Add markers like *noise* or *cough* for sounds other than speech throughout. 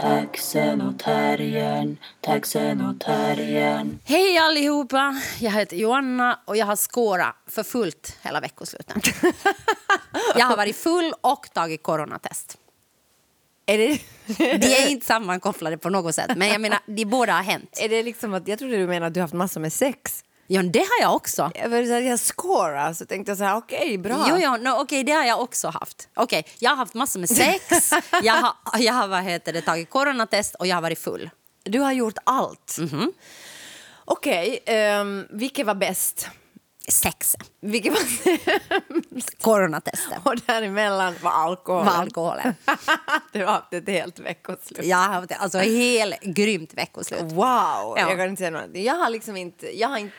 Taxen och terriern, taxen och terriern. Hej allihopa! Jag heter Joanna och jag har skårat för fullt hela veckoslutet. *laughs* jag har varit full och tagit coronatest. Är det, De är inte sammankopplade på något sätt, men jag menar, de båda har hänt. är det liksom att, jag trodde du menade att du haft massor med sex. Ja, det har jag också. Jag, jag scorar, så tänkte jag så här, okej, bra. Jo, jo, no, okej, det har jag också haft. Okej, jag har haft massor med sex, *laughs* jag har, jag har vad heter det, tagit coronatest och jag har varit full. Du har gjort allt. Mhm. Okej, ehm, vilket var bäst? Sex. Vilket var Coronatestet Och däremellan var alkohol. var alkoholen. *laughs* du har haft ett helt veckoslut. Jag har haft alltså helt grymt veckoslut. Wow! Ja. Jag kan inte säga något. Jag har liksom inte... Jag har, inte,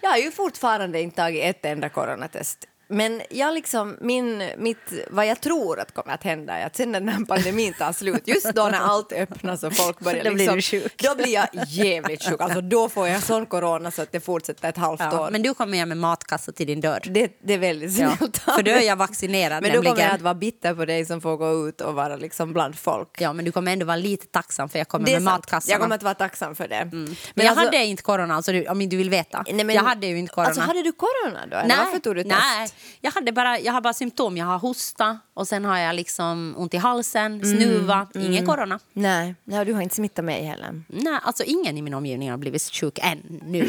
jag har ju fortfarande inte tagit ett enda coronatest. Men jag liksom, min, mitt, vad jag tror att kommer att hända är att sen när den här pandemin tar slut, just då när allt öppnas och folk börjar *laughs* Då blir liksom, du sjuk. Då blir jag jävligt sjuk. Alltså då får jag sån corona så att det fortsätter ett halvt Ja, år. men du kommer med matkassa till din dörr. det, det är väldigt Ja, snällt. för då är jag vaccinerad Men då kommer jag att vara bitter på dig som får gå ut och vara liksom bland folk. Ja, men du kommer ändå vara lite tacksam för jag kommer med sant. matkassan. Jag kommer att vara tacksam för det. Men, Men jag alltså- hade inte corona, alltså, om du vill veta. Nej, men- jag hade ju inte corona. Alltså hade du corona då? Eller varför tog du test? nej, jag, hade bara, jag har bara symptom. Jag har hosta och sen har jag liksom ont i halsen, snuva. Mm, Ingen corona. Nej, nej, du har inte smittat mig heller. Nej, alltså ingen i min omgivning har blivit sjuk ännu. *laughs*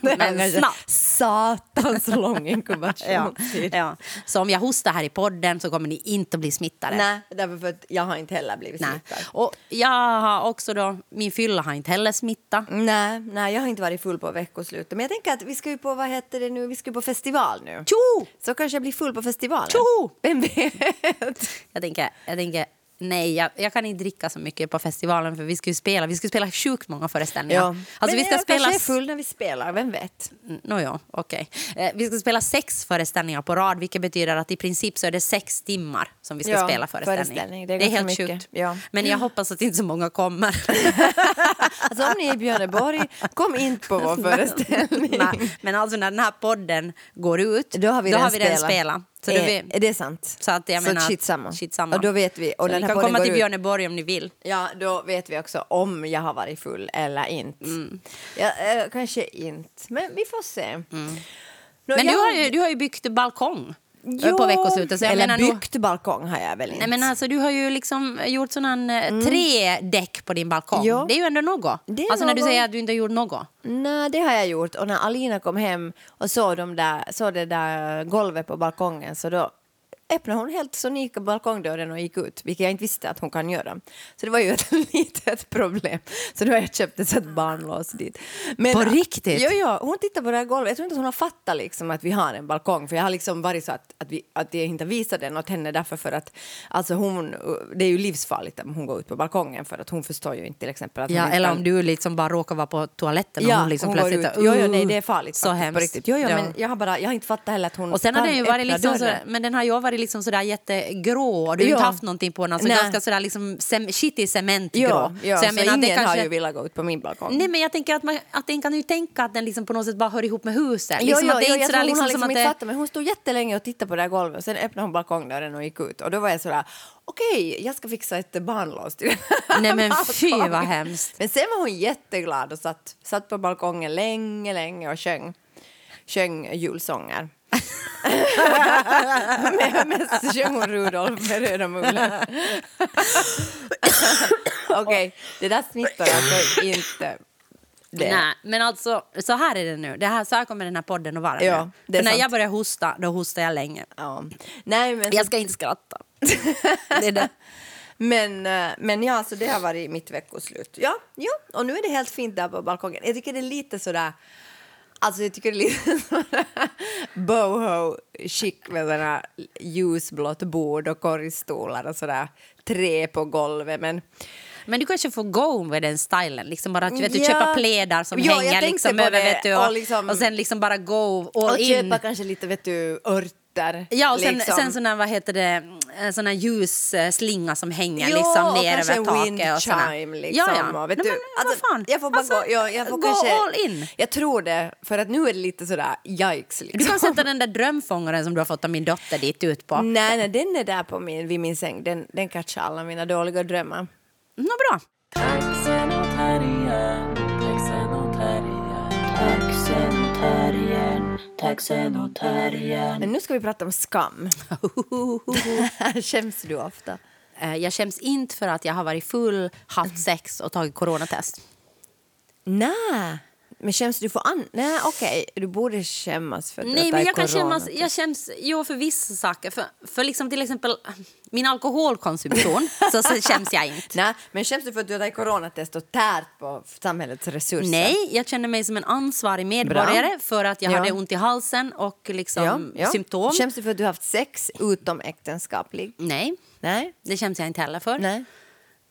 men snabbt. Satans lång *laughs* Ja, inkubationstid. ja. Så om jag hostar här i podden så kommer ni inte bli smittade. Nej, därför för att jag har inte heller blivit Nej. smittad. Och jag har också då, min fylla har inte heller smitta. Nej, nej, jag har inte varit full på veckoslutet. Men jag tänker att vi ska ju på, vad heter det nu, vi ska ju på festival nu. Tjo! Så kanske jag blir full på festivalen. Tjoho! Vem vet? *laughs* Jag tänker, jag tänker nej, jag, jag kan inte dricka så mycket på festivalen för vi ska ju spela, vi ska spela sjukt många föreställningar. Ja. Alltså Men vi ska jag spela... kanske är full när vi spelar, vem vet? Nåja, okej. Eh, vi ska spela sex föreställningar på rad vilket betyder att i princip så är det sex timmar som vi ska Ja, spela föreställning. föreställning. Det är ganska helt mycket. sjukt. Ja. Men jag hoppas att inte så många kommer. *laughs* Alltså om ni är i Björneborg, kom in på *laughs* vår föreställning. Nej, Men alltså när den här podden går ut, Då har vi den spelat. spelat. Så, är, du vet, är det sant? så att jag så menar, shit samma. shit samma. Och då vet vi. Och så den ni kan komma till ut- Björneborg om ni vill. Ja, då vet vi också om jag har varit full eller inte. Mm. Ja, eh, kanske inte, men vi får se. Nå, Men du har, ju, du har ju byggt balkong eh, Jo, på veckoslutet. Så jag eller menar, nog- byggt balkong har jag väl inte. Nej, men alltså, du har ju liksom gjort sådana tre däck på din balkong. Ja. Det är ju ändå något. Det alltså när du något. säger att du inte har gjort något. Nej, det har jag gjort. Och när Alina kom hem och såg, de där, såg det där golvet på balkongen så då öppnade hon helt sonika balkongdörren och gick ut, vilket jag inte visste att hon kan göra. Så det var ju ett *laughs* litet problem. Så då har jag köpt ett barnlås dit. Men, På riktigt? Ja, ja, hon tittar på det här golvet. Jag tror inte att hon har fattat liksom att vi har en balkong. För jag har liksom varit så att, att, vi, att jag inte har visat den åt henne därför för att alltså hon, det är ju livsfarligt om hon går ut på balkongen för att hon förstår ju inte till exempel att Ja, eller kan- om du liksom bara råkar vara på toaletten och Ja, hon liksom hon plötsligt... ut. Jo, jo, nej, Uh, det är farligt Så faktiskt, hemskt. på riktigt. Jo, jo, Ja. men jag har, bara, jag har inte fattat heller att hon Och sen har den ju varit liksom så, men den har ju varit liksom sådär jättegrå du har ju Ja. inte haft någonting på den. Alltså Nej. ganska sådär liksom sem, skitig cementgrå. Ja, ja, så, jag menar, det ingen har kanske- ju velat gå ut på min balkong. Nej men jag tänker att, man, att den kan ju tänka att den liksom på något sätt bara hör ihop med huset. Jo, Liksom jo, jo, jag tror hon har liksom liksom som att inte det... fattat, men hon stod jättelänge och tittade på det här golvet och sen öppnade hon balkongdörren och gick ut. Och då var jag sådär, okej, jag ska fixa ett barnlås till Nej men fy vad hemskt. Men sen var hon jätteglad och satt, satt på balkongen länge, länge och sjöng, sjöng julsånger. Men Mest hon Rudolf med röda mulen. Okej, det där smittar alltså inte. Det. Nej, men alltså så här är det nu. Det här, så här kommer den här podden att vara Ja, nu. För när sant. jag börjar hosta, då hostar jag länge. Ja. Nej, men, Jag ska inte skratta. det är det. men, eh, men ja, så det har varit mitt veckoslut. Ja, ja, och nu är det helt fint där på balkongen. Jag tycker det är lite sådär... Alltså jag tycker det är lite *laughs* boho chic med sådana ljusblått bord och korgstolar och sådär trä på golvet. Men Men du kanske får go med den stilen. Liksom bara att, vet du, Ja. köpa plädar som Ja, hänger liksom över vet du, och, och liksom- och sen liksom bara go all och in. köpa kanske lite vet du, örter glitter. Ja, och sen, liksom. sen sån där, vad heter det, en sån här ljusslinga som hänger Jo, liksom och ner kanske över taket. wind Och såna. chime liksom. Ja, ja. Och vet Nej, du, men alltså, vad fan. Jag får bara Alltså, gå, jag, jag får gå kanske, all in. Jag tror det, för att nu är det lite sådär yikes liksom. Du kan sätta den där drömfångaren som du har fått av min dotter dit ut på. *laughs* Nej, nej, den är där på min, vid min säng. Den, den catchar alla mina dåliga drömmar. Nå, bra. Taxen och terriern. Men nu ska vi prata om skam. *laughs* Skäms du ofta? Eh, Jag skäms inte för att jag har varit full, haft sex och tagit coronatest. Nej. Men skäms du för an... Nej, okej. Du borde skämmas för att Nej, men jag kan corona. jag skäms jo, för vissa saker. För, för liksom till exempel min alkoholkonsumtion *laughs* så, så skäms jag inte. Nej, men skäms du för att du har tagit coronatest och tärt på samhällets resurser? Nej, jag känner mig som en ansvarig medborgare Bra. för att jag Ja. hade ont i halsen och liksom Ja, ja. symptom. Skäms du för att du har haft sex utom äktenskaplig? Nej, Nej. det skäms jag inte heller för. Nej.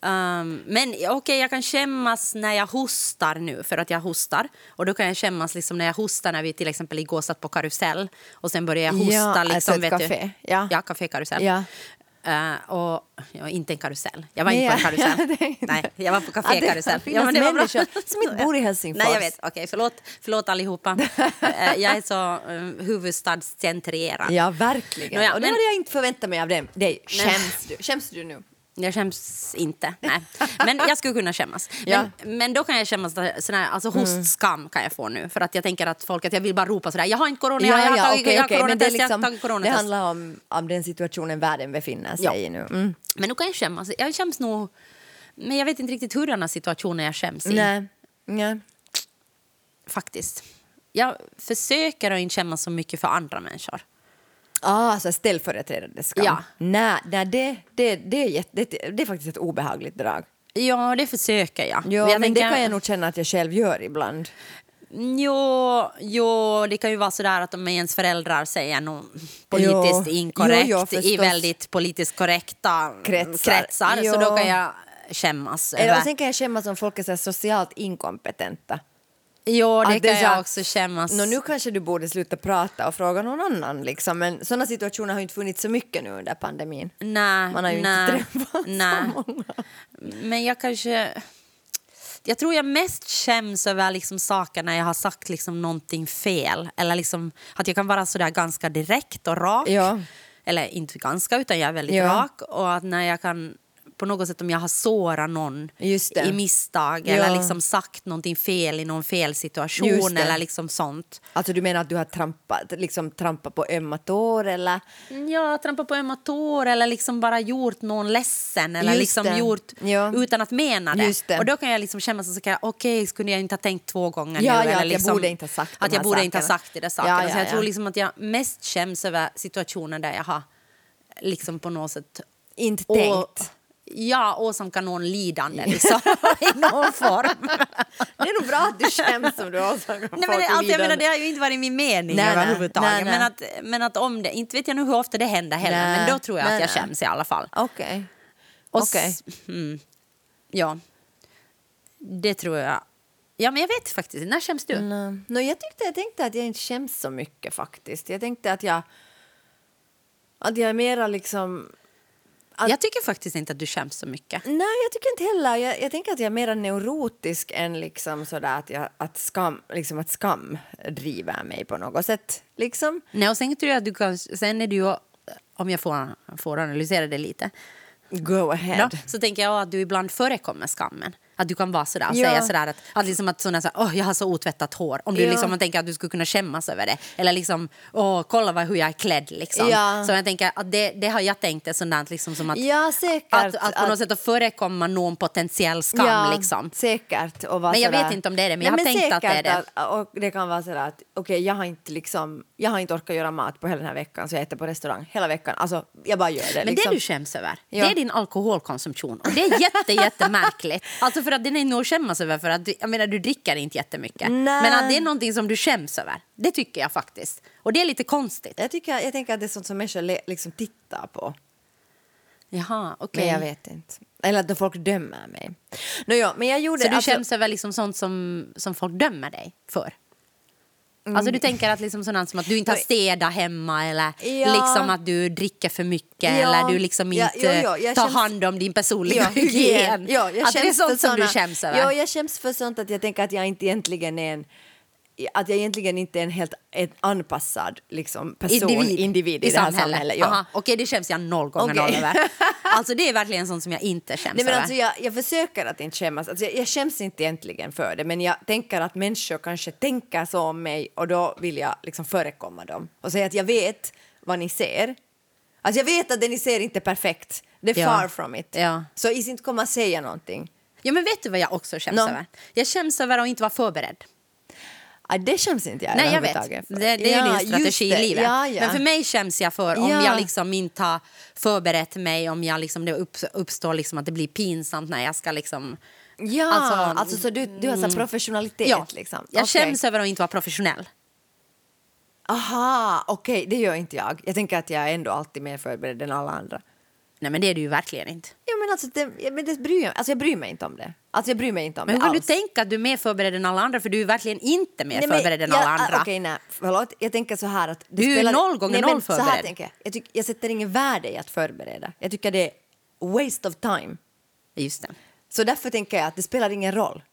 Um, men okej, jag kan skämmas när jag hostar nu, för att jag hostar. Och då kan jag skämmas liksom när jag hostar när vi till exempel igår satt på karusell och sen började jag hosta. Ja, liksom, alltså ett vet café. Du, Ja. ja, café karusell. Ja. Uh, och, ja, inte en karusell. Jag var Nej, inte på en *laughs* ja, karusell. inte- Nej, jag var på Ja, café det karusell. finns men det var bra. som inte bor i *laughs* Helsingfors. Nej, jag vet. Okej, förlåt, förlåt allihopa. *laughs* Eh, jag är så uh, huvudstadscentrerad. Ja, verkligen. Nåja, och det men- hade jag inte förväntat mig av dig. Skäms du? Skäms du nu? Jag skäms inte. Nej. Men jag skulle kunna skämmas. *laughs* Ja. Mm. Men, men då kan jag där- sån här, alltså hostskam kan jag få nu. För att jag tänker att folk, att jag vill bara ropa sådär, jag har inte corona, jag har tagit, okej, jag har men det, är coronatest, jag har liksom, tagit det coronatest. handlar om, om den situationen världen befinner sig Ja. i nu. Mm. Men då kan jag skämmas. Jag skäms nog, men jag vet inte riktigt hurdana situationer jag skäms i. Nej. Nej. Faktiskt. Jag försöker att inte skämmas så mycket för andra människor. Ah, alltså ställföreträdande skam. Ja. Nej, nej det, det, det, är jätte, det, det är faktiskt ett obehagligt drag. Ja, det försöker jag. Ja, jag men det tänker- kan jag nog känna att jag själv gör ibland. Jo, jo, det kan ju vara sådär att om ens föräldrar säger något politiskt Jo, inkorrekt jo, jo, i väldigt politiskt korrekta Kretsar. kretsar, Jo. så då kan jag skämmas. Eller, sen kan jag skämmas om folk är så socialt inkompetenta. Jo, det är kan jag också skämmas. Nå, nu kanske du borde sluta prata och fråga någon annan. Liksom. Men sådana situationer har ju inte funnits så mycket nu under pandemin. Nej, Man har ju nej, inte träffat nej. så många. Men jag kanske... Jag tror jag mest skäms över liksom saker när jag har sagt liksom någonting fel. Eller liksom att jag kan vara sådär ganska direkt och rak. Ja. Eller inte ganska, utan jag är väldigt Ja. rak. Och att när jag kan på något sätt om jag har sårat någon i misstag Ja. eller liksom sagt någonting fel i någon fel situation eller liksom sånt. Alltså du menar att du har trampat, liksom, trampat på ömma tår eller? Ja, trampa på ömma tår eller liksom bara gjort någon ledsen eller Just liksom det. gjort Ja. utan att mena det. Det. Och då kan jag liksom känna så okej, skulle jag inte ha tänkt två gånger Ja, nu? eller jag liksom, borde inte ha sagt Att jag borde inte ha sakerna. sagt de där sakerna. Så jag ja. tror liksom att jag mest skäms över situationer där jag har liksom på något sätt Inte tänkt. Ja, åsamka någon lidande *laughs* liksom, i någon form. Det är nog bra att du skäms om du åsamkar Nej, folk men, alltså, jag lidande. menar, det har ju inte varit min mening Nej, överhuvudtaget. nej, nej. Men, att, men att om det, inte vet jag nu hur ofta det händer heller, Nej, men då tror jag nej, att jag nej. skäms i alla fall. Okej. Och Okej. s- Mm, ja, det tror jag. Ja, men jag vet faktiskt När skäms du? Nej. Nå, jag, tyckte, jag tänkte att jag inte skäms så mycket faktiskt. Jag tänkte att jag... Att jag är mera liksom... Att- Jag tycker faktiskt inte att du skäms så mycket. Nej, jag tycker inte heller. Jag, jag tänker att jag är mer neurotisk än liksom sådär att, jag, att, skam, liksom att skam driver mig på något sätt. Liksom. Nej, och sen tror jag att du kan, sen är det ju, om jag får, får analysera det lite, Go ahead. då, så tänker jag att du ibland förekommer skammen. Att du kan vara sådär Ja. säga sådär att, att, liksom att sådana, såhär, åh jag har så otvättat hår. Om du Ja. liksom, man tänker att du skulle kunna skämmas över det. Eller liksom, åh kolla vad, hur jag är klädd liksom. Ja. Så jag tänker att det, det har jag tänkt är sådant liksom som att, Ja, säkert. att, att på något sätt att förekomma någon potentiell skam ja, liksom. Säkert. Och vara Men jag sådär- vet inte om det är det, men Nej, jag har tänkt att det är det. Att, och det kan vara sådär att okej, jag har inte liksom, jag har inte orkat göra mat på hela den här veckan så jag äter på restaurang hela veckan. Alltså, jag bara gör det. Men liksom. det du skäms över, det är din alkoholkonsumtion. Och det är jätte, jättemärkligt. *laughs* Alltså för att den är nog att skämmas över för att du, jag menar, du dricker inte jättemycket. Nej. Men att det är någonting som du skäms över, det tycker jag faktiskt. Och det är lite konstigt. jag, tycker, jag tänker att det är sånt som människor liksom tittar på. Jaha, okej. Men jag vet inte. Eller att folk dömer mig. Nå, ja, men jag gjorde... Så du alltså- skäms över liksom sånt som, som folk dömer dig för? Alltså du tänker att liksom sådant som att du inte har städat hemma eller Ja. liksom att du dricker för mycket Ja. eller du liksom Ja, inte jag tar skäms- hand om din personliga *laughs* Ja, hygien. Ja, jag att det är sånt som du såna- skäms över. Ja, jag skäms för sånt att jag tänker att jag inte egentligen är en att jag egentligen inte är en helt en anpassad liksom, person, individ, i, det här samhället. Ja. Aha, Okej, det skäms jag noll gånger Okej. noll över. *laughs* Alltså det är verkligen sånt som jag inte skäms Nej, men över. alltså, jag, jag försöker att inte skämmas. Alltså, jag, jag skäms inte egentligen för det, men jag tänker att människor kanske tänker så om mig och då vill jag liksom förekomma dem och säga att jag vet vad ni ser. Alltså jag vet att det ni ser inte är perfekt. Det är Ja. far from it. Ja. Så is inte komma säga någonting. Ja, men vet du vad jag också skäms Nå. över? Jag skäms över att inte vara förberedd. Ah, det skäms inte jag Nej, jag vet. Det, det är ju Ja, din strategi i livet. Ja, ja. Men för mig skäms jag för om Ja. jag liksom inte har förberett mig, om jag liksom, det upp, uppstår liksom att det blir pinsamt när jag ska liksom... Ja, alltså, Alltså, så du, du har så här professionalitet Ja, liksom? jag Okej. skäms över att inte vara professionell. Aha, okej, det gör inte jag. Jag tänker att jag är ändå alltid mer förberedd än alla andra. Nej, men det är du ju verkligen inte. Ja, men alltså, det, ja, men det bryr jag, alltså jag bryr mig inte om det. Alltså jag bryr mig inte om Men hur det kan du tänka att du är mer förberedd än alla andra? För du är verkligen inte mer Nej, men förberedd än jag- alla andra. Okej, nej, förlåt. Jag tänker så här att... Det Du är spelar, noll gånger nej, noll men Så här förberedd. tänker jag. Jag, tycker, jag sätter ingen värde i att förbereda. Jag tycker det är waste of time. Just det. Så därför tänker jag att det spelar ingen roll.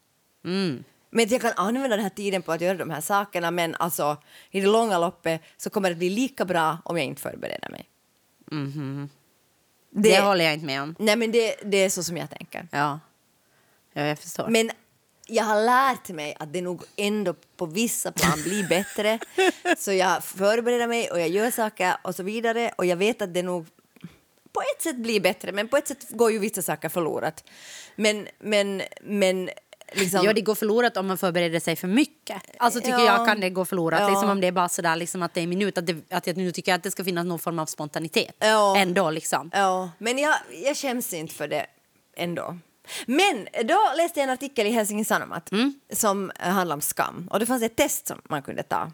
Mm. Men jag kan använda den här tiden på att göra de här sakerna men alltså i det långa loppet så kommer det bli lika bra om jag inte förbereder mig. Det, håller jag inte med om. Nej men det, det är så som jag tänker. Ja, ja jag förstår. Men jag har lärt mig att det nog ändå på vissa plan blir bättre. *laughs* så jag förbereder mig och jag gör saker och så vidare och jag vet att det nog på ett sätt blir bättre men på ett sätt går ju vissa saker förlorat. Men, men, men liksom... Ja, det går förlorat om man förbereder sig för mycket. Alltså tycker Ja. jag kan det gå förlorat. Ja. Liksom om det är bara sådär liksom att det är minut. Att, det, att jag nu tycker att det ska finnas någon form av spontanitet. Ja. Ändå liksom. Ja, men jag, jag skäms inte för det ändå. Men då läste jag en artikel i Helsingin Sanomat som eh, handlar om skam. Och det fanns ett test som man kunde ta.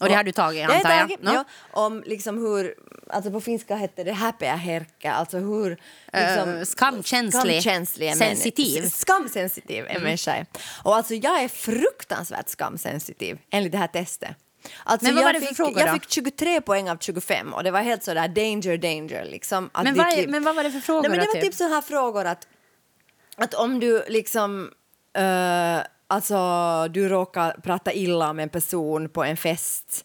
Och det har du tagit, antar jag? tagit, No? ja, om liksom hur, alltså på finska heter det häpeä herkkä, alltså hur... Liksom, Eh, skamkänslig. skamkänslig en Sensitiv. Skamsensitiv en människa är. Och alltså jag är fruktansvärt skamsensitiv enligt det här testet. Alltså Men vad jag var det för fick, frågor Jag fick 23 poäng av 25 och det var helt sådär danger, danger. Liksom, Men vad liv- men vad var det för frågor Nej, men det var typ? typ så här frågor att, att om du liksom... eh, alltså, du råkar prata illa om en person på en fest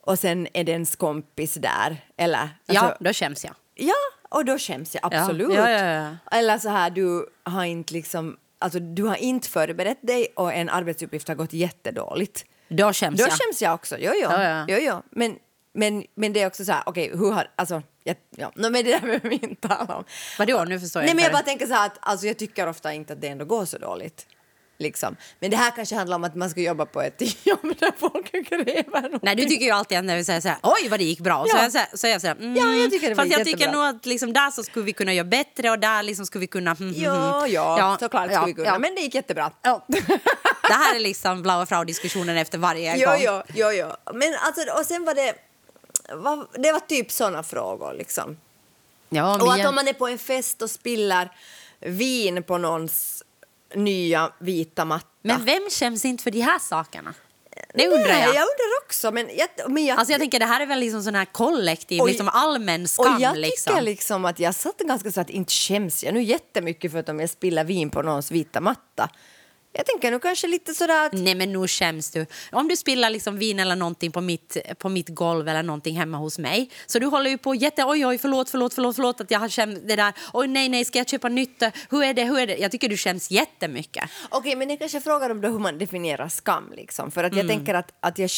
och sen är det ens kompis där. Eller, Ja, alltså, då skäms jag. ja, och då skäms jag absolut. Ja, ja, ja, Eller så här, du har inte liksom... Alltså, du har inte förberett dig och en arbetsuppgift har gått jättedåligt. Då skäms Då jag. skäms jag också. Jo, jo. Ja, ja. jo, jo. Men, men, men det är också så här, okej, hur har... Alltså, jag, ja, no, men det där behöver vi inte tala om. Vadå, nu förstår jag Nej, men jag inte. bara tänker så här att alltså, jag tycker ofta inte att det ändå går så dåligt. Liksom. Men det här kanske handlar om att man ska jobba på ett *laughs* jobb där folk kräver något. Nej, du tycker ju alltid när vi säger så här, oj vad det gick bra. Så, Ja. jag, så, så jag så här, mm, Ja, jag tycker det var Fast jag tycker nog att liksom, där så skulle vi kunna göra bättre och där liksom skulle vi kunna... mm, mm, Ja, mm. ja, såklart ja, skulle vi kunna. ja. Men det gick jättebra. Ja. *laughs* Det här är liksom blaua frau-diskussionen efter varje Jo, gång. jo, jo, jo. Men alltså, och sen var det... Vad, det var typ såna frågor liksom. Ja, Och att om man är på en fest och spiller vin på någons nya vita matta. Men vem känns inte för de här sakerna? Det undrar Nej, jag. jag undrar också. Men jag, men jag, Alltså jag tänker det här är väl liksom sån här kollektiv, Och- liksom allmän skam. och jag tycker liksom. liksom. att jag satt ganska så att inte skäms jag nu jättemycket för att om jag spiller vin på någons vita matta. Jag tänker nu kanske lite sådär att... Nej men nu skäms du. Om du spillar liksom vin eller någonting på mitt, på mitt golv eller någonting hemma hos mig. Så du håller ju på jätte, oj oj förlåt, förlåt, förlåt, förlåt att jag har skämt det där. Oj nej, nej, ska jag köpa nytt? Hur är det, hur är det? Jag tycker du skäms jättemycket. Okej, men jag kanske frågar om då hur man definierar skam. Liksom. För att jag Mm. tänker att, att jag,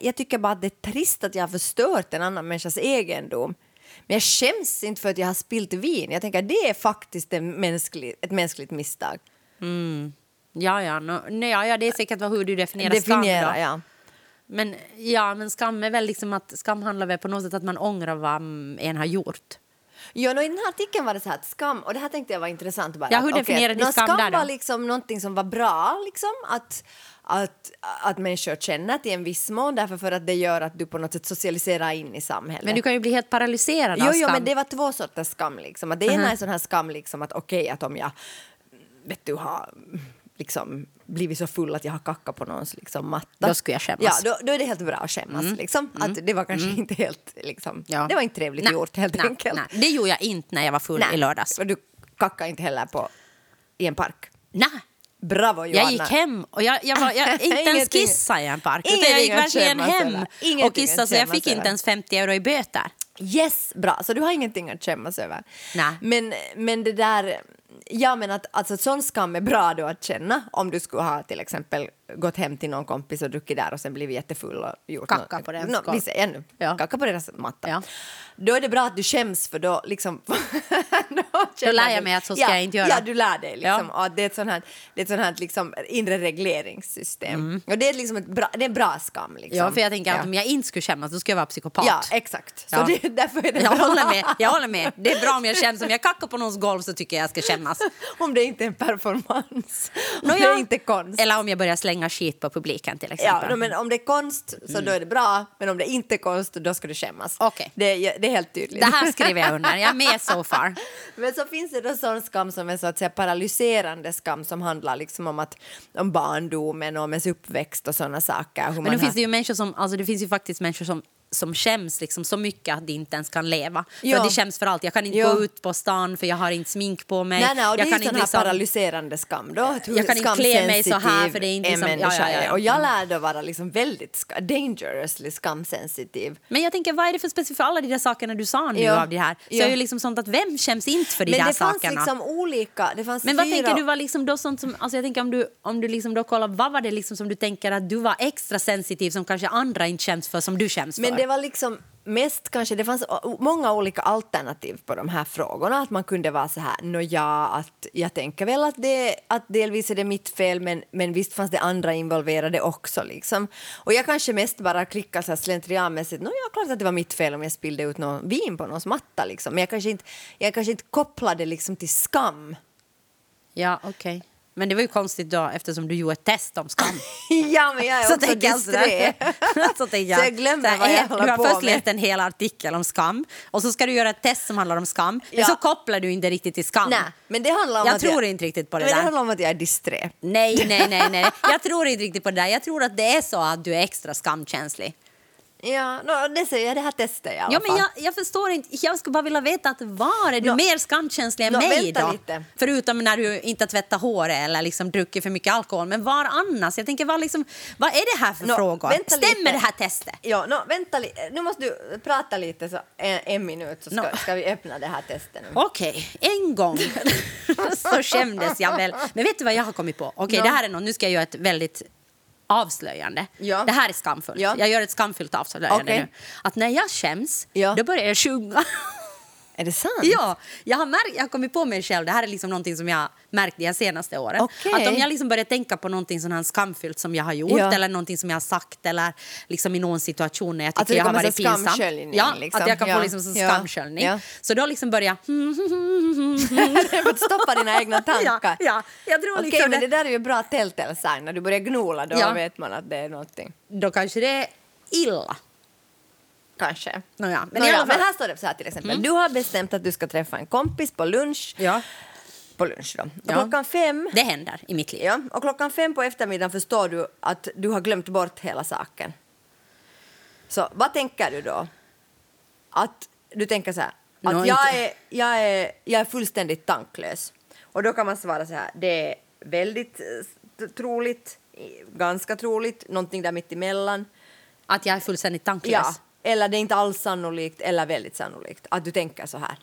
jag tycker bara att det är trist att jag har förstört en annan människas egendom. Men jag skäms inte för att jag har spilt vin. Jag tänker det är faktiskt mänsklig, ett mänskligt misstag. Ja, ja, no, nej, ja, ja, det är säkert vad- hur du definierar Definiera, skam. Då. ja. Men, ja, men skam är väl liksom att skam handlar väl på något sätt att man ångrar vad en har gjort. Jo, no, I den här artikeln var det så här att skam, och det här tänkte jag var intressant. Bara, Ja, hur definierar ni nå, skam skam där då? var liksom någonting som var bra, liksom, att, att, att människor känner till en viss mån, därför för att det gör att du på något sätt socialiserar in i samhället. Men du kan ju bli helt paralyserad Jo, av jo, skam. men det var två sorters skam. Liksom. Att det ena är sån här skam liksom att okej, att om jag vet du, har liksom blivit så full att jag har kackat på någons liksom, matta. Då skulle jag skämmas. Mm. Ja, då, då är det helt bra att skämmas. Liksom. Att det var kanske inte helt... Liksom, Ja. Det var inte trevligt Nej, gjort helt nej, enkelt. Nej, det gjorde jag inte när jag var full i lördags. Och du kackade inte heller på, i en park. Nej. Bravo Johanna! Jag gick hem och jag, jag, var, jag *laughs* inte ens Ingenting- kissade i en park. Utan jag ingenting gick verkligen hem och Ingenting kissade så jag fick inte ens 50 euro i böter. Yes, bra. Så du har ingenting att skämmas över. Nej. Men, men det där... Ja, men att alltså, sån skam är bra då att känna om du skulle ha till exempel gått hem till någon kompis och druckit där och sen blivit jättefull och gjort Kacka något- på deras golv. Vi säger nu, Ja. kacka på deras matta. Ja. Då är det bra att du skäms för då liksom... *laughs* då, känner lär jag mig att så ska ja, jag inte göra. Ja, du lär dig liksom. Ja. Och det är ett sånt här, det är ett sånt här liksom, inre regleringssystem. Och det är liksom ett bra, det är en bra skam. Liksom. Mm. Ja, för jag tänker att om jag inte skulle skämmas då skulle jag vara psykopat. Ja, exakt. Så det, därför är det Jag bra. håller med. Jag håller med. *laughs* Det är bra om jag känns som jag kackar på någons golv så tycker jag jag ska skämmas. *laughs* Om det inte är en performance. Om Nå, det ja. är inte konst. Eller om jag börjar slänga skit på publiken till Ja, exempel. no, men om det är konst så då är det bra, men om det inte är konst då ska du skämmas. Okej. Det, är- det är helt tydligt. Det här skriver jag under. Jag är med so far. *laughs* Men så finns det då sån skam som är så att säga paralyserande skam som handlar liksom om, att, om barndomen och om ens uppväxt och sådana saker. Men nu har- finns det ju människor som, alltså det finns ju faktiskt människor som som skäms liksom så mycket att de inte ens kan leva. Ja. För det skäms för allt. Jag kan inte Ja. gå ut på stan för jag har inte smink på mig. Nej, nej, och det jag är kan ju sån inte här paralyserande skam då. hur Jag kan inte klä mig så här, för det är inte liksom- ja, ja, ja. Och jag lärde att vara liksom väldigt dangerously skamsensitiv. Men jag tänker, vad är det för specifikt för alla de där sakerna du sa nu av det här? Så Ja. är ju liksom sånt att vem skäms inte för de Men där det fanns sakerna? liksom olika, det fanns Men vad fyra... tänker du var liksom då sånt som, alltså jag tänker om du, om du liksom då kollar, vad var det liksom som du tänker att du var extra sensitiv som kanske andra inte känns för som du känns för? Det var liksom mest kanske, det fanns många olika alternativ på de här frågorna. Att man kunde vara så här, nå ja, att jag tänker väl att, det, att delvis är det mitt fel, men, men visst fanns det andra involverade också. Liksom. Och jag kanske mest bara klickade så här slentrianmässigt, nå ja, klart att det var mitt fel om jag spillde ut någon vin på någons matta. Liksom. Men jag kanske inte, jag kanske inte kopplade liksom till skam. Ja, okej. Men det var ju konstigt då eftersom du gjorde ett test om skam. *laughs* ja, men jag är så också jag sådär. *laughs* så jag, Så jag glömmer såhär, vad jag eh, håller Du har på först med. läst en hel artikel om skam och så ska du göra ett test som handlar om skam. Men Ja. så kopplar du inte riktigt till skam. Nej, men det handlar om jag att tror inte riktigt på det men där. Det handlar om att jag är disträ. Nej, nej, nej, nej. Jag tror inte riktigt på det där. Jag tror att det är så att du är extra skamkänslig. Ja, no, det säger jag, det här testar jag i alla Ja, men fall. jag, jag förstår inte. Jag skulle bara vilja veta att var är du Nå- mer skamkänslig än Nå, mig då? lite. Förutom när du inte har tvättat håret eller liksom druckit för mycket alkohol. Men var annars? Jag tänker, vad, liksom, vad är det här för Nå, frågor? Stämmer lite. det här testet? Ja, no, vänta lite. Nu måste du prata lite, så en, en minut så ska, ska vi öppna det här testet. Okej, en gång *laughs* så skämdes jag väl. Men vet du vad jag har kommit på? Okej, Ja. det här är något, nu ska jag göra ett väldigt avslöjande. Ja. Det här är skamfullt. Ja. Jag gör ett skamfullt avslöjande Okej. nu. Att när jag skäms, Ja. då börjar jag sjunga. *laughs* Är det sant? Ja, jag har, märkt, jag har kommit på mig själv, det här är liksom någonting som jag märkt de senaste åren. Okej. Att om jag liksom börjar tänka på någonting sånt här skamfyllt som jag har gjort Ja. eller någonting som jag har sagt eller liksom i någon situation när jag tycker det jag har varit pinsam. Ja, liksom. att jag kan Ja. få liksom så skamsköljning. Ja. Så då liksom börjar jag... *laughs* Att stoppa dina egna tankar. Ja, ja, jag tror Okej, liksom men det- det där är ju bra telltale sign. När du börjar gnola då vet man att det är någonting. Då kanske det är illa. Kanske. Nåja, men fall- men här står det så här till exempel. Du har bestämt att du ska träffa en kompis på lunch. Ja. På lunch då. Och Ja. Klockan fem Det händer i mitt liv. Ja, och klockan fem på eftermiddagen förstår du att du har glömt bort hela saken. Så vad tänker du då? Att du tänker så här, att Nå, jag, inte- är, jag, är, jag är fullständigt tanklös. Och då kan man svara så här, det är väldigt eh, troligt, ganska troligt, någonting där mitt emellan. Att jag är fullständigt tanklös. Ja, eller det är inte alls sannolikt eller väldigt sannolikt att du tänker så här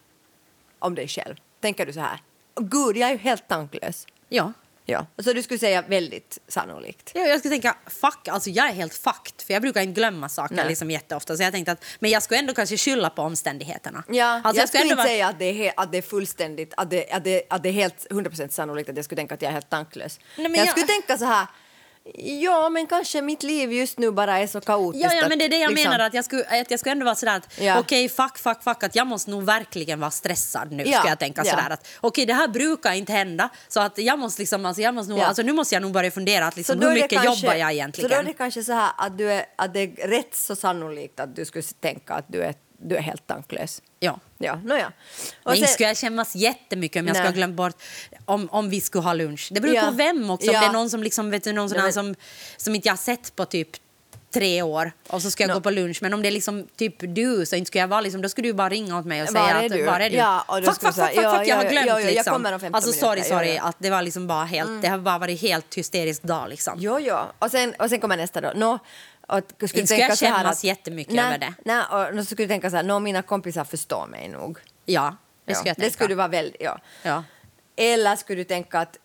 om dig själv. Tänker du så här, "Åh, gud, jag är ju helt tanklös. ja. Ja, så du skulle säga väldigt sannolikt. Ja, jag skulle tänka, fuck, alltså jag är helt fucked. För jag brukar inte glömma saker Nej. liksom jätteofta. Så jag tänkte att, men jag skulle ändå kanske skylla på omständigheterna. Ja, alltså, jag skulle ändå inte vara- säga att det, är att det är fullständigt, att det, att, det, att det är helt 100% sannolikt att jag skulle tänka att jag är helt tanklös. Nej, men jag, jag- skulle tänka så här, ja men kanske mitt liv just nu bara är så kaotiskt. Ja, ja, men det är det jag liksom- menar, att jag skulle, att jag skulle ändå vara sådär att Ja. okej, fuck, fuck, fuck, att jag måste nog verkligen vara stressad nu, Ja, ska jag tänka ja. sådär att okej, det här brukar inte hända, så att jag måste liksom, alltså jag måste nog, Ja. alltså nu måste jag nog börja fundera att liksom, hur mycket kanske- jobbar jag egentligen? Så då är det kanske så här att, du är, att det är rätt så sannolikt att du skulle tänka att du är du är helt tanklös. Ja. Ja, nåja. Och sen- skulle jag kännas jättemycket om jag skulle ha glömt bort om, om vi skulle ha lunch. Det beror Ja. på vem också. Om Ja. det är någon som, liksom, vet du, någon sån men- som, som inte jag har sett på typ tre år och så ska jag Nå. gå på lunch. Men om det är liksom typ du så inte skulle jag vara liksom, då skulle du bara ringa åt mig och säga Var är att du? var är du? Ja, och fuck, fuck, säga, fuck, ja, fuck, jag ja, har ja, glömt ja, jag liksom. om 15 alltså sorry, minuter, ja, sorry ja. Mm. att det var liksom bara helt, det har bara varit helt hysterisk dag liksom. Jo, jo. Och sen, och sen kommer nästa då. Nå, och skulle Inte tänka jag skämmas att- jättemycket nej, över det. Nej, och då skulle du tänka så här, mina kompisar förstår mig nog. Ja, det Ja, skulle jag tänka. det skulle du vara väldigt, ja. Ja. Eller skulle du tänka att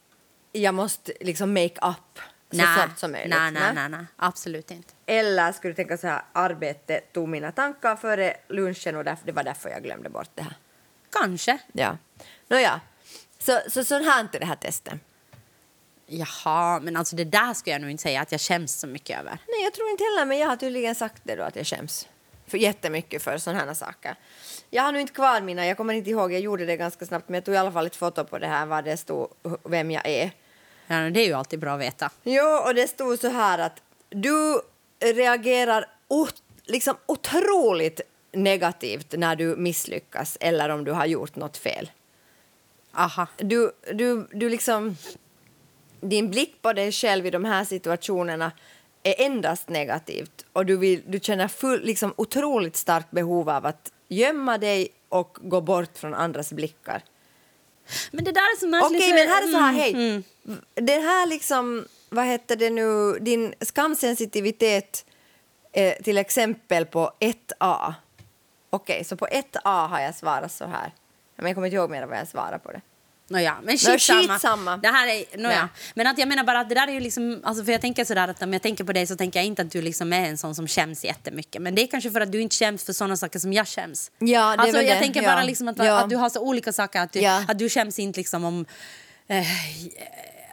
jag måste liksom make up så Nej, snabbt som möjligt? nej, nej, nej, nej, absolut inte. Eller skulle du tänka så här, arbete tog mina tankar före lunchen och därför, det var därför jag glömde bort det här. Kanske. Ja. Nåja, så, så sån här är inte det här testet. Jaha, men alltså det där skulle jag nog inte säga att jag skäms så mycket över. Nej, jag tror inte heller, men jag har tydligen sagt det då att jag skäms för jättemycket för sådana här saker. Jag har nu inte kvar mina, jag kommer inte ihåg, jag gjorde det ganska snabbt, men jag tog i alla fall ett foto på det här, vad det stod, vem jag är. Ja, det är ju alltid bra att veta. Jo, och det stod så här att du reagerar ot- liksom otroligt negativt när du misslyckas eller om du har gjort något fel. Aha. Du, du, du liksom... Din blick på dig själv i de här situationerna är endast negativt och du, vill, du känner full, liksom otroligt starkt behov av att gömma dig och gå bort från andras blickar. Men det där är så Okej, märkligt. för- men här är så här, Mm, hej. mm. Det här liksom, vad heter det nu, din skamsensitivitet eh, till exempel på 1A. Okej, så på 1A har jag svarat så här. Men jag kommer inte ihåg mer vad jag svarade på det. Nåja, men skitsamma. skitsamma. Det här är, nåja. Ja. Men att jag menar bara att det där är ju liksom, alltså för jag tänker sådär att om jag tänker på dig så tänker jag inte att du liksom är en sån som skäms jättemycket. Men det är kanske för att du inte skäms för sådana saker som jag skäms. Ja, det alltså jag det. tänker Ja. bara liksom att, Ja. att du har så olika saker, att du, Ja. att du skäms inte liksom om eh,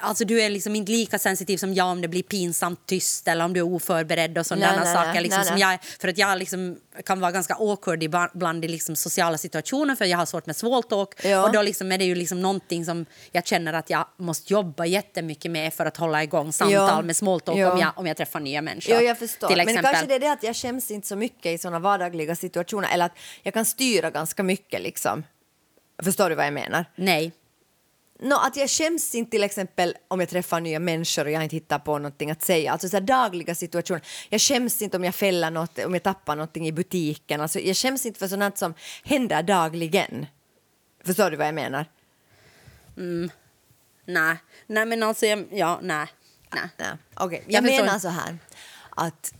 Alltså du är liksom inte lika sensitiv som jag om det blir pinsamt tyst eller om du är oförberedd och sådana Nej, nej, saker. Liksom, nej, som jag, för att jag liksom kan vara ganska awkward ibland i liksom sociala situationer för jag har svårt med small talk. Ja. Och då liksom är det ju liksom någonting som jag känner att jag måste jobba jättemycket med för att hålla igång samtal Ja. med small talk Ja. om, jag, om jag träffar nya människor. Jo, jag förstår. Till Men kanske det är det att jag skäms inte så mycket i såna vardagliga situationer eller att jag kan styra ganska mycket liksom. Förstår du vad jag menar? Nej. Nå, att jag skäms inte till exempel om jag träffar nya människor och jag inte hittar på någonting att säga. Alltså så dagliga situationer. Jag skäms inte om jag fäller något, om jag tappar någonting i butiken. Alltså, jag skäms inte för sånt som händer dagligen. Förstår du vad jag menar? Nej. Nej, men alltså, jag, ja, nej. nej. Nej, okej. Jag Jag, förstår. menar så här att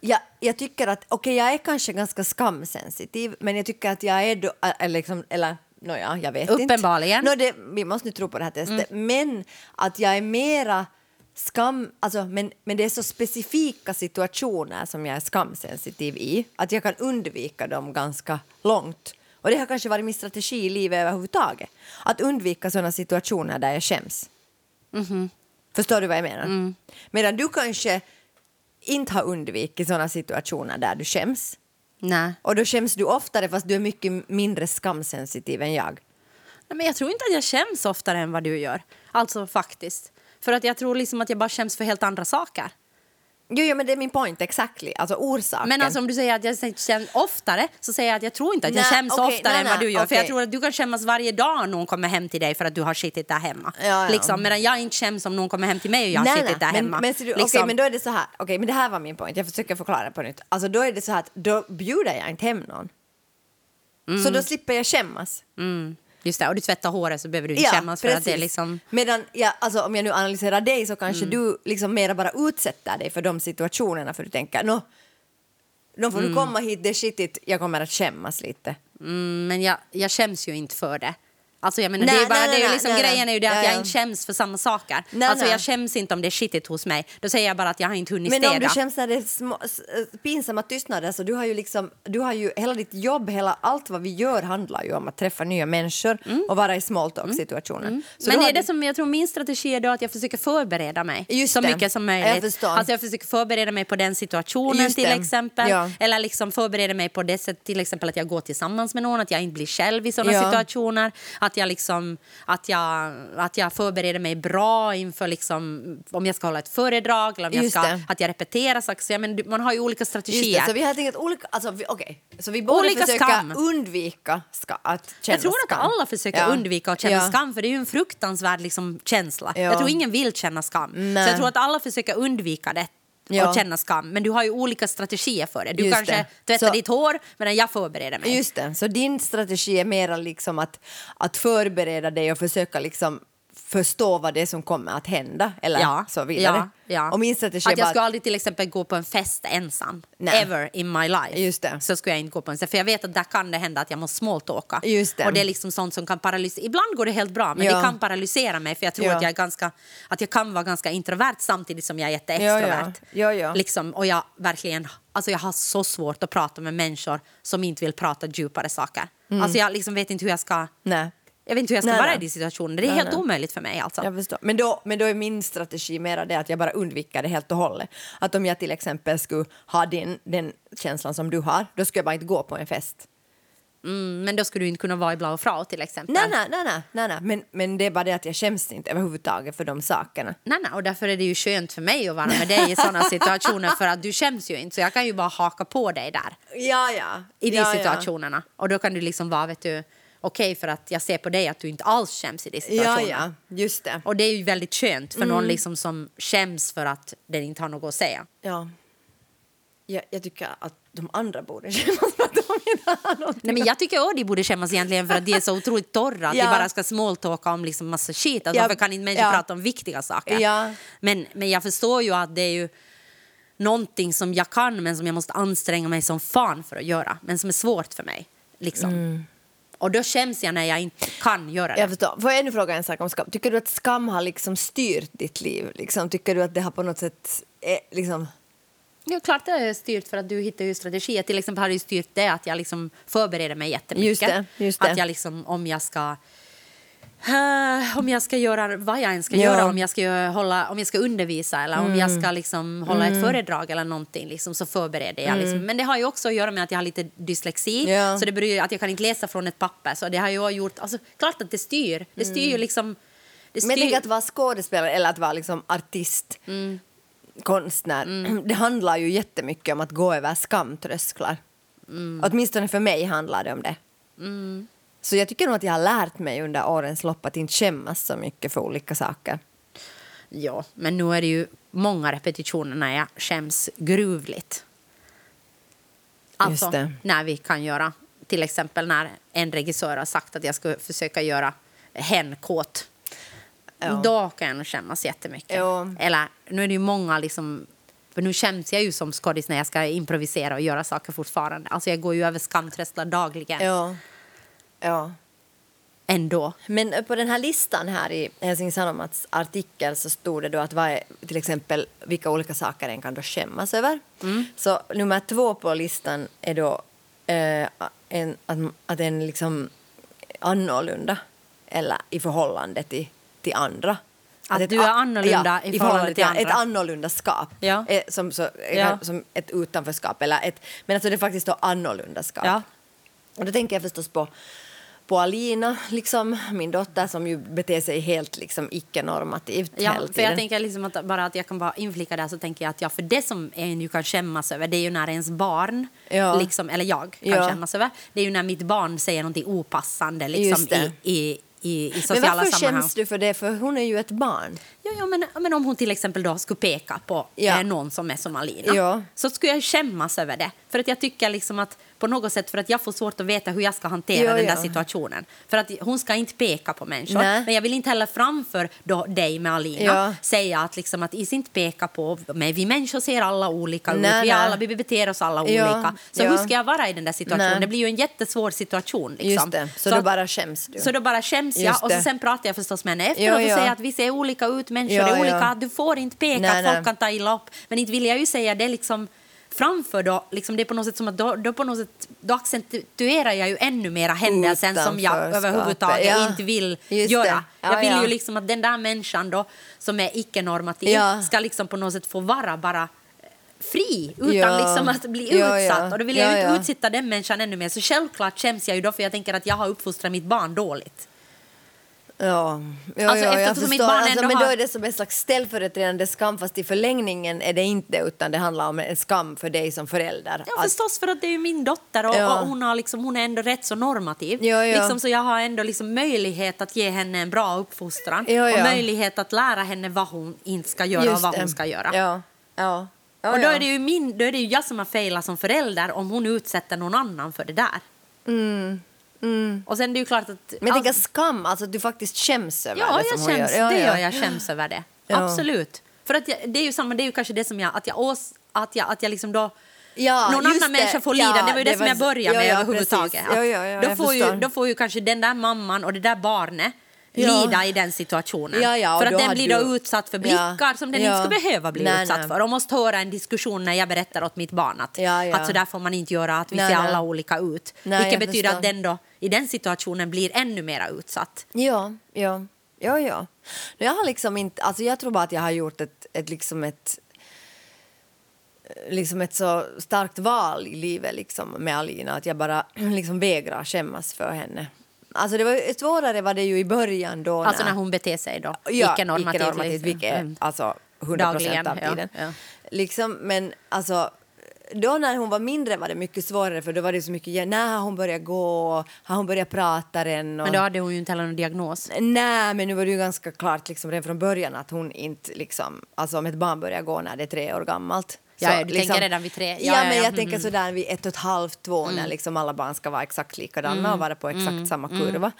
jag, jag tycker att, okej jag är kanske ganska skamsensitiv men jag tycker att jag är då, eller liksom, eller nåja, jag vet Uppenbarligen. inte. Det, vi måste nu tro på det här testet. Men att jag är mera skam, alltså, men, men det är så specifika situationer som jag är skamsensitiv i att jag kan undvika dem ganska långt. Och det har kanske varit min strategi i livet överhuvudtaget. Att undvika sådana situationer där jag skäms. Förstår du vad jag menar? Medan du kanske inte har undvikit sådana situationer där du skäms. Nej. Och då skäms du oftare fast du är mycket mindre skamsensitiv än jag. Nej, men jag tror inte att jag skäms oftare än vad du gör. Alltså faktiskt. För att jag tror liksom att jag bara skäms för helt andra saker. Jo, jo men det är min point, exactly. Alltså orsaken. Men alltså om du säger att jag skäms oftare så säger jag att jag tror inte att jag Nej, skäms okej, oftare nej, än vad du gör. För jag tror att du kan skämmas varje dag om någon kommer hem till dig för att du har skitit där hemma. Ja, ja. Liksom, medan jag inte skäms om någon kommer hem till mig och jag har skitit där men, hemma. Men, liksom. okej, men då är det så här, okej, men det här var min point, jag försöker förklara på nytt. Alltså då är det så här att då bjuder jag inte hem någon. Så då slipper jag skämmas. mm, just det, och du tvättar håret så behöver du inte skämmas för att det är liksom... Medan, ja, alltså, om jag nu analyserar dig så kanske du liksom mera bara utsätter dig för de situationerna för du tänker, nå, då får du komma hit, det är skitigt, jag kommer att skämmas lite. Mm, men jag, jag skäms ju inte för det. Alltså jag menar, Nej, det är bara, nej, det är nej, liksom, nej, nej. grejen är ju det att Ja, jag ja. inte skäms för samma saker. Nej, alltså nej. jag skäms inte om det är skitigt hos mig. Då säger jag bara att jag har inte hunnit Men städa. om du skäms när det är små, s- eh, pinsamma tystnader så du har ju liksom, du har ju hela ditt jobb, hela allt vad vi gör handlar ju om att träffa nya människor och vara i small talk situationer. Så Mm. Men det är det som jag tror min strategi är då att jag försöker förbereda mig Just så det. mycket som Jag möjligt. förstår. Alltså jag försöker förbereda mig på den situationen Just till det. exempel. Ja. Eller liksom förbereda mig på det sättet till exempel att jag går tillsammans med någon, att jag inte blir själv i sådana Ja. situationer. Att att jag, liksom, att jag, att jag förbereder mig bra inför liksom, om jag ska hålla ett föredrag eller om jag ska, att jag repeterar saker. Så, ja, men du- man har ju olika strategier. det, så vi har enkelt olika... Alltså, vi, okej. Så vi borde Olika försöka skam. undvika ska, att känna jag tror att skam. alla försöker Ja. undvika att känna Ja. skam för det är ju en fruktansvärd liksom, känsla. Ja. Jag tror ingen vill känna skam. Nej. Så jag tror att alla försöker undvika det Ja. och känna skam. Men du har ju olika strategier för det. Du Just kanske det. tvättar Så- ditt hår medan jag förbereder mig. Just det, så din strategi är mera liksom att, att förbereda dig och försöka liksom förstå vad det är som kommer att hända eller Ja, så vidare. Ja, ja. Och min strategi att jag bara skulle aldrig till exempel gå på en fest ensam. Nej. Ever in my life. Just det. Så skulle jag inte gå på en fest. För jag vet att där kan det hända att jag måste smalltalka. Just det. Och det är liksom sånt som kan paralysera. Ibland går det helt bra men Ja. det kan paralysera mig för jag tror Ja. att jag är ganska, att jag kan vara ganska introvert samtidigt som jag är jätteextrovert. ja. Ja. Liksom, och jag verkligen, alltså jag har så svårt att prata med människor som inte vill prata djupare saker. Alltså jag liksom vet inte hur jag ska, Nej. Jag vet inte hur jag ska Nej, vara nej. i de situationerna. Det är Nej, helt nej. omöjligt för mig alltså. Jag förstår. Men, då, men då är min strategi mera det att jag bara undviker det helt och hållet. Att om jag till exempel skulle ha din, den känslan som du har, då skulle jag bara inte gå på en fest. Mm, men då skulle du inte kunna vara i Blau Frau till exempel. Nej, nej, nej, nej, nej, nej. Men, men det är bara det att jag skäms inte överhuvudtaget för de sakerna. Nej, nej, och därför är det ju skönt för mig att vara med dig i sådana *laughs* situationer för att du skäms ju inte så jag kan ju bara haka på dig där Ja, ja. i de ja, situationerna och då kan du liksom vara vet du okej för att jag ser på dig att du inte alls skäms i de Ja, situationerna. ja, just det. Och det är ju väldigt skönt för någon liksom som skäms för att den inte har något att säga. Ja. Jag, jag tycker att de andra borde *laughs* känna som att de inte har någonting. Nej, men jag tycker att de borde skämmas egentligen för att de är så otroligt torra. Att Ja. de bara ska smalltalka om liksom massa skit. Alltså, Ja. Varför kan inte människor Ja. prata om viktiga saker? Ja. Men, men jag förstår ju att det är ju någonting som jag kan men som jag måste anstränga mig som fan för att göra. Men som är svårt för mig. Liksom. Och då skäms jag när jag inte kan göra det. Jag förstår. Får jag ännu fråga en sak om skam? Tycker du att skam har liksom styrt ditt liv? Liksom, tycker du att det har på något sätt... Eh, liksom, Ja, klart det är styrt för att du hittar ju strategier. Till exempel har det styrt det att jag liksom förbereder mig jättemycket. Just det, just det. Att jag liksom, om jag ska... eh, om jag ska göra vad jag än ska Ja. göra, om jag ska, hålla, om jag ska undervisa eller om jag ska liksom hålla Mm. ett föredrag eller någonting liksom, så förbereder jag. Liksom. Men det har ju också att göra med att jag har lite dyslexi, Ja. så det beror ju att jag kan inte läsa från ett papper. Så det har ju gjort, alltså, klart att det styr. Det styr ju liksom... Det Mm. Men styr, tänk att vara skådespelare eller att vara liksom artist, konstnär. *clears throat* Det handlar ju jättemycket om att gå över skamtrösklar. Åtminstone för mig handlar det om det. Så jag tycker nog att jag har lärt mig under årens lopp att inte skämmas så mycket för olika saker. Ja, men nu är det ju många repetitioner när jag skäms gruvligt. Alltså, när vi kan göra, till exempel när en regissör har sagt att jag ska försöka göra hen kåt. Ja. Då kan jag nog skämmas jättemycket. Ja. Eller, nu är det ju många liksom, för nu skäms jag ju som skådis när jag ska improvisera och göra saker fortfarande. Alltså jag går ju över skamtrösklar dagligen Ja. Ja. ändå. Men på den här listan här i Helsingin Sanomats artikel så stod det då att är, till exempel vilka olika saker en kan då skämmas över. Så nummer två på listan är då eh, en, att, att en liksom annorlunda eller i förhållande till, till andra. Att ett du är annorlunda i förhållande till andra. Ett annorlunda skap. Ja. Eh, Som, så, Ja. som ett utanförskap. Eller ett, men alltså det är faktiskt då annorlunda skap. Ja. Och då tänker jag förstås på, på Alina, liksom, min dotter som ju beter sig helt liksom, icke-normativt Ja, hela tiden. jag tänker liksom att bara att jag kan bara inflika där så tänker jag att ja, för det som en ju kan skämmas över det är ju när ens barn, Ja. liksom, eller jag kan Ja. skämmas över, det är ju när mitt barn säger någonting opassande liksom, i, i, i, i men varför sammanhang. skäms du för det? För hon är ju ett barn. Ja, ja, men, men om hon till exempel då skulle peka på Ja. eh, någon som är som Alina Ja. så skulle jag skämmas över det. För att jag tycker liksom att på något sätt för att jag får svårt att veta hur jag ska hantera Ja, den där situationen. För att hon ska inte peka på människor. Nej. Men jag vill inte heller framför då, dig med Alina Ja. säga att, liksom att is inte peka på mig. Vi människor ser alla olika ut. Nej, Vi, nej. alla, vi beter oss alla Ja, olika. Så ja. hur ska jag vara i den där situationen? Det blir ju en jättesvår situation. Liksom. Just det. Så, då bara skäms du. så då bara skäms jag och så sen pratar jag förstås med henne efteråt och säger att vi ser olika ut, människor är olika, du får inte peka, folk kan ta illa upp. Men inte vill jag ju säga det liksom framför då, liksom det är på något sätt som att då, då, på något sätt, då accentuerar jag ju ännu mera händelsen som jag överhuvudtaget ja. inte vill Just göra. Ja, jag vill ja. ju liksom att den där människan då som är icke-normativ ska liksom på något sätt få vara bara fri utan liksom att bli utsatt. Och då vill jag inte utsätta den människan ännu mer. Så självklart skäms jag ju då för jag tänker att jag har uppfostrat mitt barn dåligt. Ja, ja, Alltså, ja jag eftersom mitt förstår. barn Alltså, men då är det som en slags ställföreträdande skam fast i förlängningen är det inte utan det handlar om en skam för dig som förälder. Ja, Att- förstås, för att det är ju min dotter och, Ja. och hon, har liksom, hon är ändå rätt så normativ. Ja, ja. Liksom, så jag har ändå liksom möjlighet att ge henne en bra uppfostran och möjlighet att lära henne vad hon inte ska göra och Just vad det. hon ska göra. Ja, och då är, det ju min, då är det ju jag som har failat som förälder om hon utsätter någon annan för det där. Och sen det är ju klart att... Men jag tänker allt- skam, alltså att du faktiskt skäms över Ja, det som jag hon skäms, gör. Ja, det ja. gör jag. skäms över det. Ja. Absolut. För att jag, det är ju samma, det är ju kanske det som jag, att jag, ås, att jag, att jag liksom då Ja, någon annan det. människa får Ja, lida. det var ju det, det som var- jag började ja, med ja, överhuvudtaget. Ja, ja, ja, då, får ju, då får ju kanske den där mamman och det där barnet Ja. lida i den situationen. Ja, ja, för att den blir då du- utsatt för blickar som den inte skulle behöva bli Nej, utsatt nej. för. Och måste höra en diskussion när jag berättar åt mitt barn att, att så där får man inte göra, att vi Nej, ser alla olika ut. Nej, Vilket betyder förstår. att den då i den situationen blir ännu mer utsatt. Ja, ja, ja, ja. Jag har liksom inte, alltså jag tror bara att jag har gjort ett, ett liksom ett liksom ett så starkt val i livet liksom med Alina att jag bara *clears throat* liksom vägrar skämmas för henne. Alltså det var svårare var det ju i början då Alltså när hon beter sig då. ja, icke-normativt. liksom. vilket är Mm. alltså 100 procent av ja, tiden. ja. Liksom, men alltså då när hon var mindre var det mycket svårare för då var det så mycket, ja, när har hon börjat gå, har hon börjat prata än? Och, Men då hade hon ju inte heller någon diagnos. Nej, men nu var det ju ganska klart liksom, redan från början att hon inte... Liksom, alltså om ett barn börjar gå när det är tre år gammalt. Ja, ja, du tänker redan vid tre. Ja, Ja, ja, men ja. jag tänker Mm. sådär vid ett och ett halvt, två när liksom alla barn ska vara exakt likadana och vara på exakt samma kurva.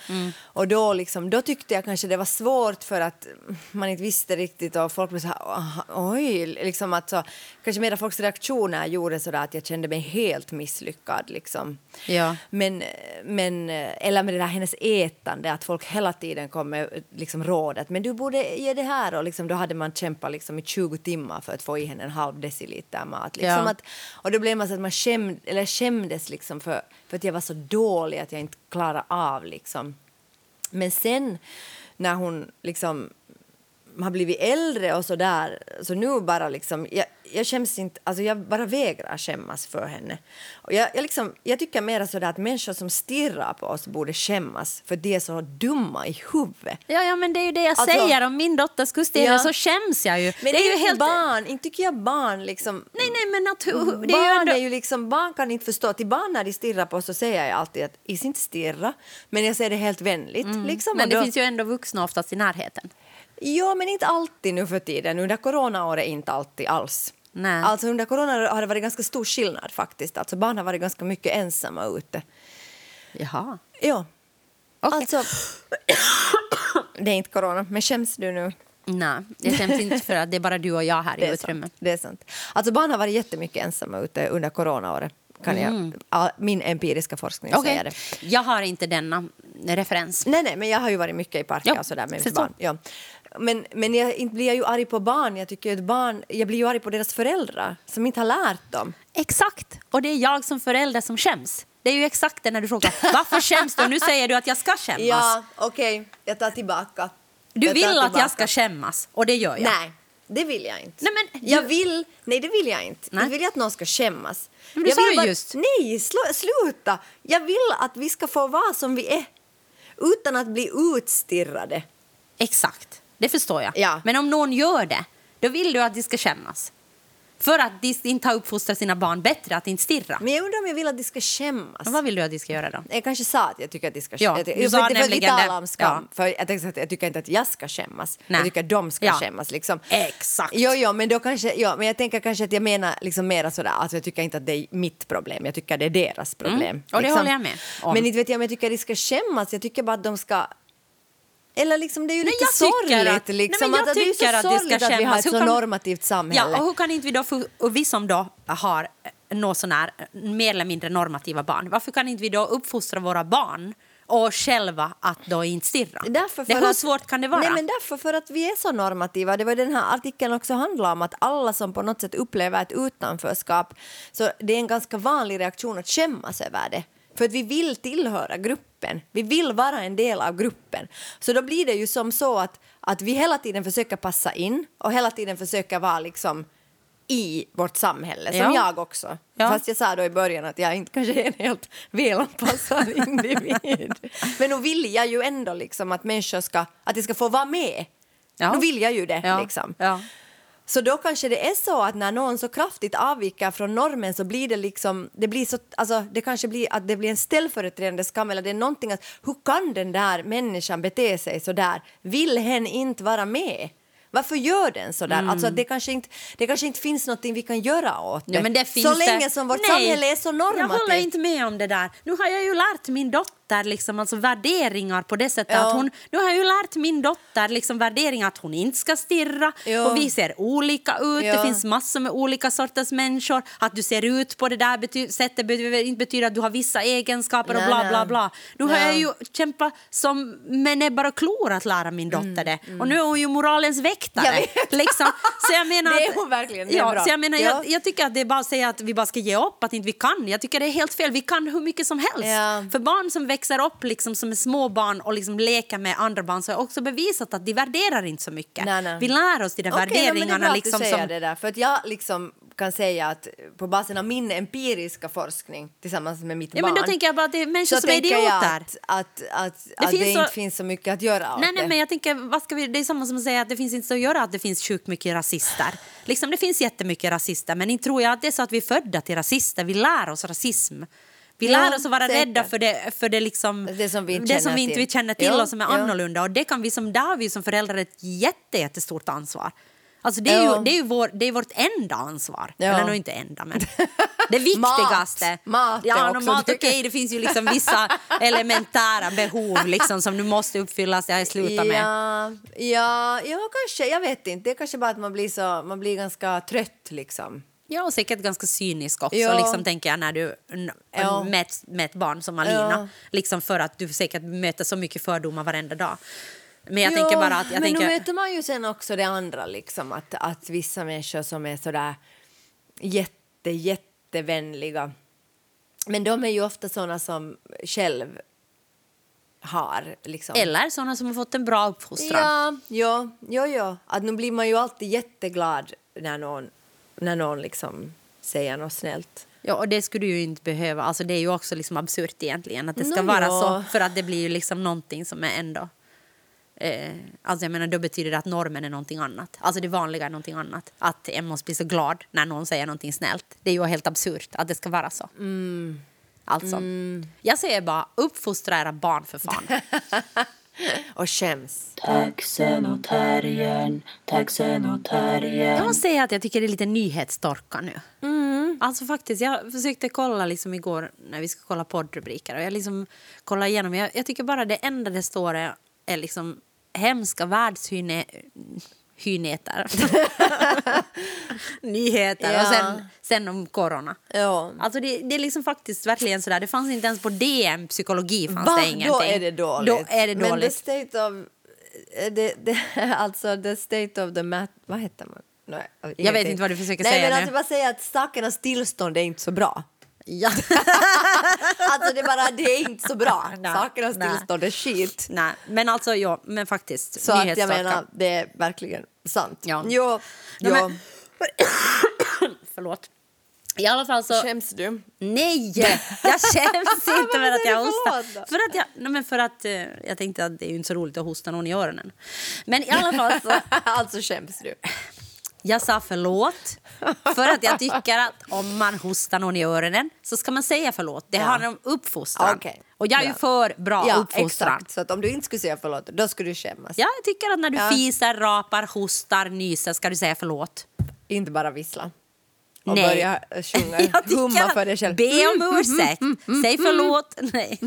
Och då, liksom, då tyckte jag kanske det var svårt för att man inte visste riktigt och folk blev så här, "Ah, oj, liksom att så, kanske mera folks reaktioner gjorde sådär att jag kände mig helt misslyckad liksom. Ja. Men, men, eller med det där hennes ätande, att folk hela tiden kom med liksom rådet. Men du borde ge det här. Och liksom, då hade man kämpat liksom i 20 timmar för att få i henne en halv deciliter mat. Liksom Ja. att, och då blev man så att man skämd, eller skämdes liksom för, för att jag var så dålig att jag inte klarade av. Liksom. Men sen när hon liksom har blivit äldre och så där, så nu bara liksom, jag, jag skäms inte, alltså jag bara vägrar skämmas för henne. Och jag, jag, liksom, jag tycker mer sådär att människor som stirrar på oss borde skämmas för de är så dumma i huvudet. Ja, ja, men det är ju det jag Alltså- säger. Om min dotter skulle stirra Ja. så skäms jag ju. Men det är ju helt... barn, inte tycker jag barn liksom... Nej, nej, men att, det är barn ändå... är ju liksom, barn kan inte förstå. Till barn när de stirrar på oss så säger jag alltid att is inte stirra, men jag säger det helt vänligt. Liksom, Mm. Men och det då- finns ju ändå vuxna oftast i närheten. Ja, men inte alltid nu för tiden. Under coronaåret inte alltid alls. Nej. Alltså under corona har det varit ganska stor skillnad faktiskt. Alltså barn har varit ganska mycket ensamma ute. Jaha. Ja. Okej. Alltså, det är inte corona, men skäms du nu? Nej, jag skäms inte för att det är bara du och jag här i *laughs* utrymmet. det är sant. Alltså barn har varit jättemycket ensamma ute under coronaåret. Kan jag, ja, min empiriska forskning Mm. Okej. säger det. Jag har inte denna referens. Nej, nej, men jag har ju varit mycket i parker och sådär med mitt barn. Ja. Men, men jag, inte blir jag ju arg på barn. Jag tycker att barn, jag blir ju arg på deras föräldrar som inte har lärt dem. Exakt. Och det är jag som förälder som skäms. Det är ju exakt det när du frågar varför skäms du? Och nu säger du att jag ska skämmas. Ja, okej, jag tar tillbaka. du Jag vill att jag tillbaka. ska skämmas och det gör jag. Nej, det vill jag inte. Nej, men du- Jag vill, nej det vill jag inte. Nej. Jag vill att någon ska skämmas. Men du jag sa vill ju just. Nej, slu, sluta! Jag vill att vi ska få vara som vi är utan att bli utstirrade. Exakt. Det förstår jag. Ja. Men om någon gör det, då vill du att de ska skämmas. För att de inte har uppfostrat sina barn bättre att inte stirra. Men jag undrar om jag vill att de ska skämmas. Men vad vill du att de ska göra då? Jag kanske sa att jag tycker att de ska Ja, jag, du jag, sa vi nämligen talar det. om skam. Ja. För jag, tänkte att jag tycker inte att jag ska skämmas. Nej. Jag tycker att de ska Ja. skämmas. Liksom. Exakt. Jo, jo, men då kanske, ja, men jag tänker kanske att jag menar liksom mera sådär, alltså jag tycker inte att det är mitt problem, jag tycker att det är deras problem. Mm. Och det liksom. håller jag med om. Men inte vet jag om jag tycker att de ska skämmas, jag tycker bara att de ska eller liksom, det är ju lite sorgligt. att- liksom, jag att det tycker att det ska att vi har ett så kan- normativt samhälle. Ja, och hur kan inte vi då, och vi som då har något sån här mer eller mindre normativa barn, varför kan inte vi då uppfostra våra barn och själva att då inte stirra? Därför det, för hur att- svårt kan det vara? Nej, men därför för att vi är så normativa. Det var den här artikeln också handlar om att alla som på något sätt upplever ett utanförskap, så det är en ganska vanlig reaktion att skämmas över det. För att vi vill tillhöra gruppen. Vi vill vara en del av gruppen. Så då blir det ju som så att, att vi hela tiden försöker passa in och hela tiden försöker vara liksom i vårt samhälle, som Ja. jag också. Ja. Fast jag sa då i början att jag inte kanske är en helt välanpassad *laughs* individ. Men nu vill jag ju ändå liksom att människor ska, att de ska få vara med. Ja. Nu vill jag ju det. Ja. Liksom. Så då kanske det är så att när någon så kraftigt avviker från normen så blir det liksom, det blir så, alltså det kanske blir att det blir en ställföreträdande skam eller det är någonting att hur kan den där människan bete sig så där? Vill hen inte vara med? Varför gör den så där? Alltså det kanske inte, det kanske inte finns någonting vi kan göra åt det. Ja, men det finns så det. länge som vårt Nej, samhälle är så normativt. Jag håller inte med om det där. Nu har jag ju lärt min dotter liksom, alltså, värderingar på det sättet Ja. att hon... Nu har jag ju lärt min dotter liksom, värderingar att hon inte ska stirra. Ja. Och vi ser olika ut. Ja. Det finns massor med olika sorters människor. Att du ser ut på det där bety- sättet behöver inte betyda att du har vissa egenskaper och bla bla bla. Nu har Ja. jag ju kämpat som med näbbar och klor att lära min dotter det. Och nu är hon ju moralens Mm, väktare. Liksom. Så jag *laughs* menar Det är att- hon verkligen, är ja, bra. Så jag menar, Ja. jag, jag tycker att det är bara att säga att vi bara ska ge upp, att inte vi kan. Jag tycker det är helt fel. Vi kan hur mycket som helst. För barn som växer upp liksom, som små barn och liksom leker med andra barn så är också bevisat att de värderar inte så mycket. Nej, nej. Vi lär oss de där Okej, ja, men det är värderingarna. bra att liksom, du säger som, det där. För att jag liksom kan säga att på basen av min empiriska forskning tillsammans med mitt ja, barn men då tänker jag bara att det är människor som är jag idioter. att, att, att, att det, så- inte finns så mycket att göra åt Nej, nej, det. men jag tänker, vad ska vi, det är samma som att säga att det finns inte så att göra att det finns sjukt mycket rasister. Liksom, det finns jättemycket rasister, men inte tror jag att det är så att vi är födda till rasister. Vi lär oss rasism. Vi Ja, lär oss att vara säkert. rädda för det, för det, liksom, Det som vi inte det som känner vi inte till. känner till Ja, och som är ja. annorlunda. Och det kan vi som, där vi som föräldrar ett jätte, jättestort ansvar. Alltså det, är ju, det, är ju vår, det är vårt enda ansvar. Eller nog inte enda, men det *laughs* viktigaste. Mat. Ja, också mat, okej, det finns ju liksom vissa *laughs* elementära behov liksom, som nu måste uppfyllas. Det har jag slutat med. Ja, ja, ja, kanske. Jag vet inte. Det är kanske bara att man blir, så, man blir ganska trött liksom. Ja, och säkert ganska cynisk också, Ja. liksom, tänker jag, när du Ja. med, ett- med ett barn som Alina. Ja. Liksom för att du säkert möter så mycket fördomar varenda dag. Men jag Jo, tänker bara att... Jag men tänker, nu möter man ju sen också det andra, liksom, att, att vissa människor som är sådär jätte, jättevänliga men de är ju ofta såna som själv har... Liksom. eller såna som har fått en bra uppfostran. Ja, ja, ja, ja. Att nu blir man ju alltid jätteglad när någon, när någon liksom säger något snällt. Ja, och det skulle du ju inte behöva. Alltså, det är ju också liksom absurt egentligen att det ska Nå, vara ja. så. För att det blir ju liksom någonting som är ändå... Eh, alltså jag menar, då betyder det att normen är någonting annat. Alltså det vanliga är någonting annat. Att en måste bli så glad när någon säger någonting snällt. Det är ju helt absurt att det ska vara så. Mm. Alltså, jag säger bara uppfostra era barn för fan. *laughs* *laughs* Och skäms. Taxen och terriern, taxen och Jag terriern. måste säga att jag tycker det är lite nyhetstorka nu. Alltså faktiskt, jag försökte kolla liksom igår när vi ska kolla poddrubriker och jag liksom kollade igenom. Jag, jag tycker bara det enda det står är, är liksom hemska världshyneter. *laughs* Nyheter och Ja. sen, sen om corona. Ja. Alltså det, det är liksom faktiskt verkligen sådär. Det fanns inte ens på DM psykologi fanns Va? det ingenting. Då är det dåligt. Då är det Men the dåligt. state of... eh, Det, det, *laughs* alltså the state of the mat... Vad heter man? Nej, Jag vet inte vad du försöker Nej, säga men nu. alltså bara säga att sakernas tillstånd är inte så bra. Ja. *laughs* Alltså det bara, det är inte så bra. Nej, Sakernas nej. tillstånd är skit. Nej, men alltså ja, men faktiskt. Så att jag menar, det är verkligen sant. Ja. Jo, Nej, jo. men- *coughs* Förlåt. I alla fall så... Skäms du? Nej! Jag skäms *laughs* inte för att jag hostar. För att jag, nej men för att, eh, jag tänkte att det är inte så roligt att hosta någon i öronen. Men i alla fall så... *laughs* alltså skäms du. Jag sa förlåt för att jag tycker att om man hostar någon i öronen så ska man säga förlåt. Det Ja. handlar om uppfostran. Okej. Och jag är ju för bra Ja, uppfostran. exakt. Så att om du inte skulle säga förlåt, då skulle du skämmas. Ja, jag tycker att när du Ja. fiser, rapar, hostar, nyser ska du säga förlåt. Inte bara vissla. Och Nej. börja sjunga, *laughs* Jag tycker humma för dig själv. Be om ursäkt. Säg förlåt. *laughs* Nej.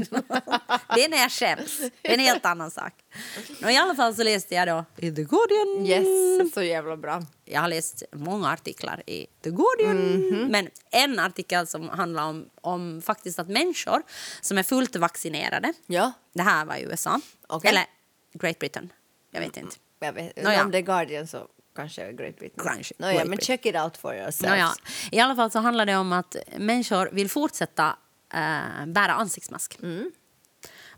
Det är när jag skäms. Det är en helt annan sak. Och I alla fall så läste jag då i The Guardian. Yes, så jävla bra. Jag har läst många artiklar i The Guardian. Mhm. Men en artikel som handlar om, om faktiskt att människor som är fullt vaccinerade. Ja, Det här var i USA. Okej. Eller Great Britain. Jag vet inte. jag vet. Om är Guardian så kanske Great Britain. Kanske Nåja, Great men check it out for yourselves. Nåja, I alla fall så handlar det om att människor vill fortsätta eh, bära ansiktsmask.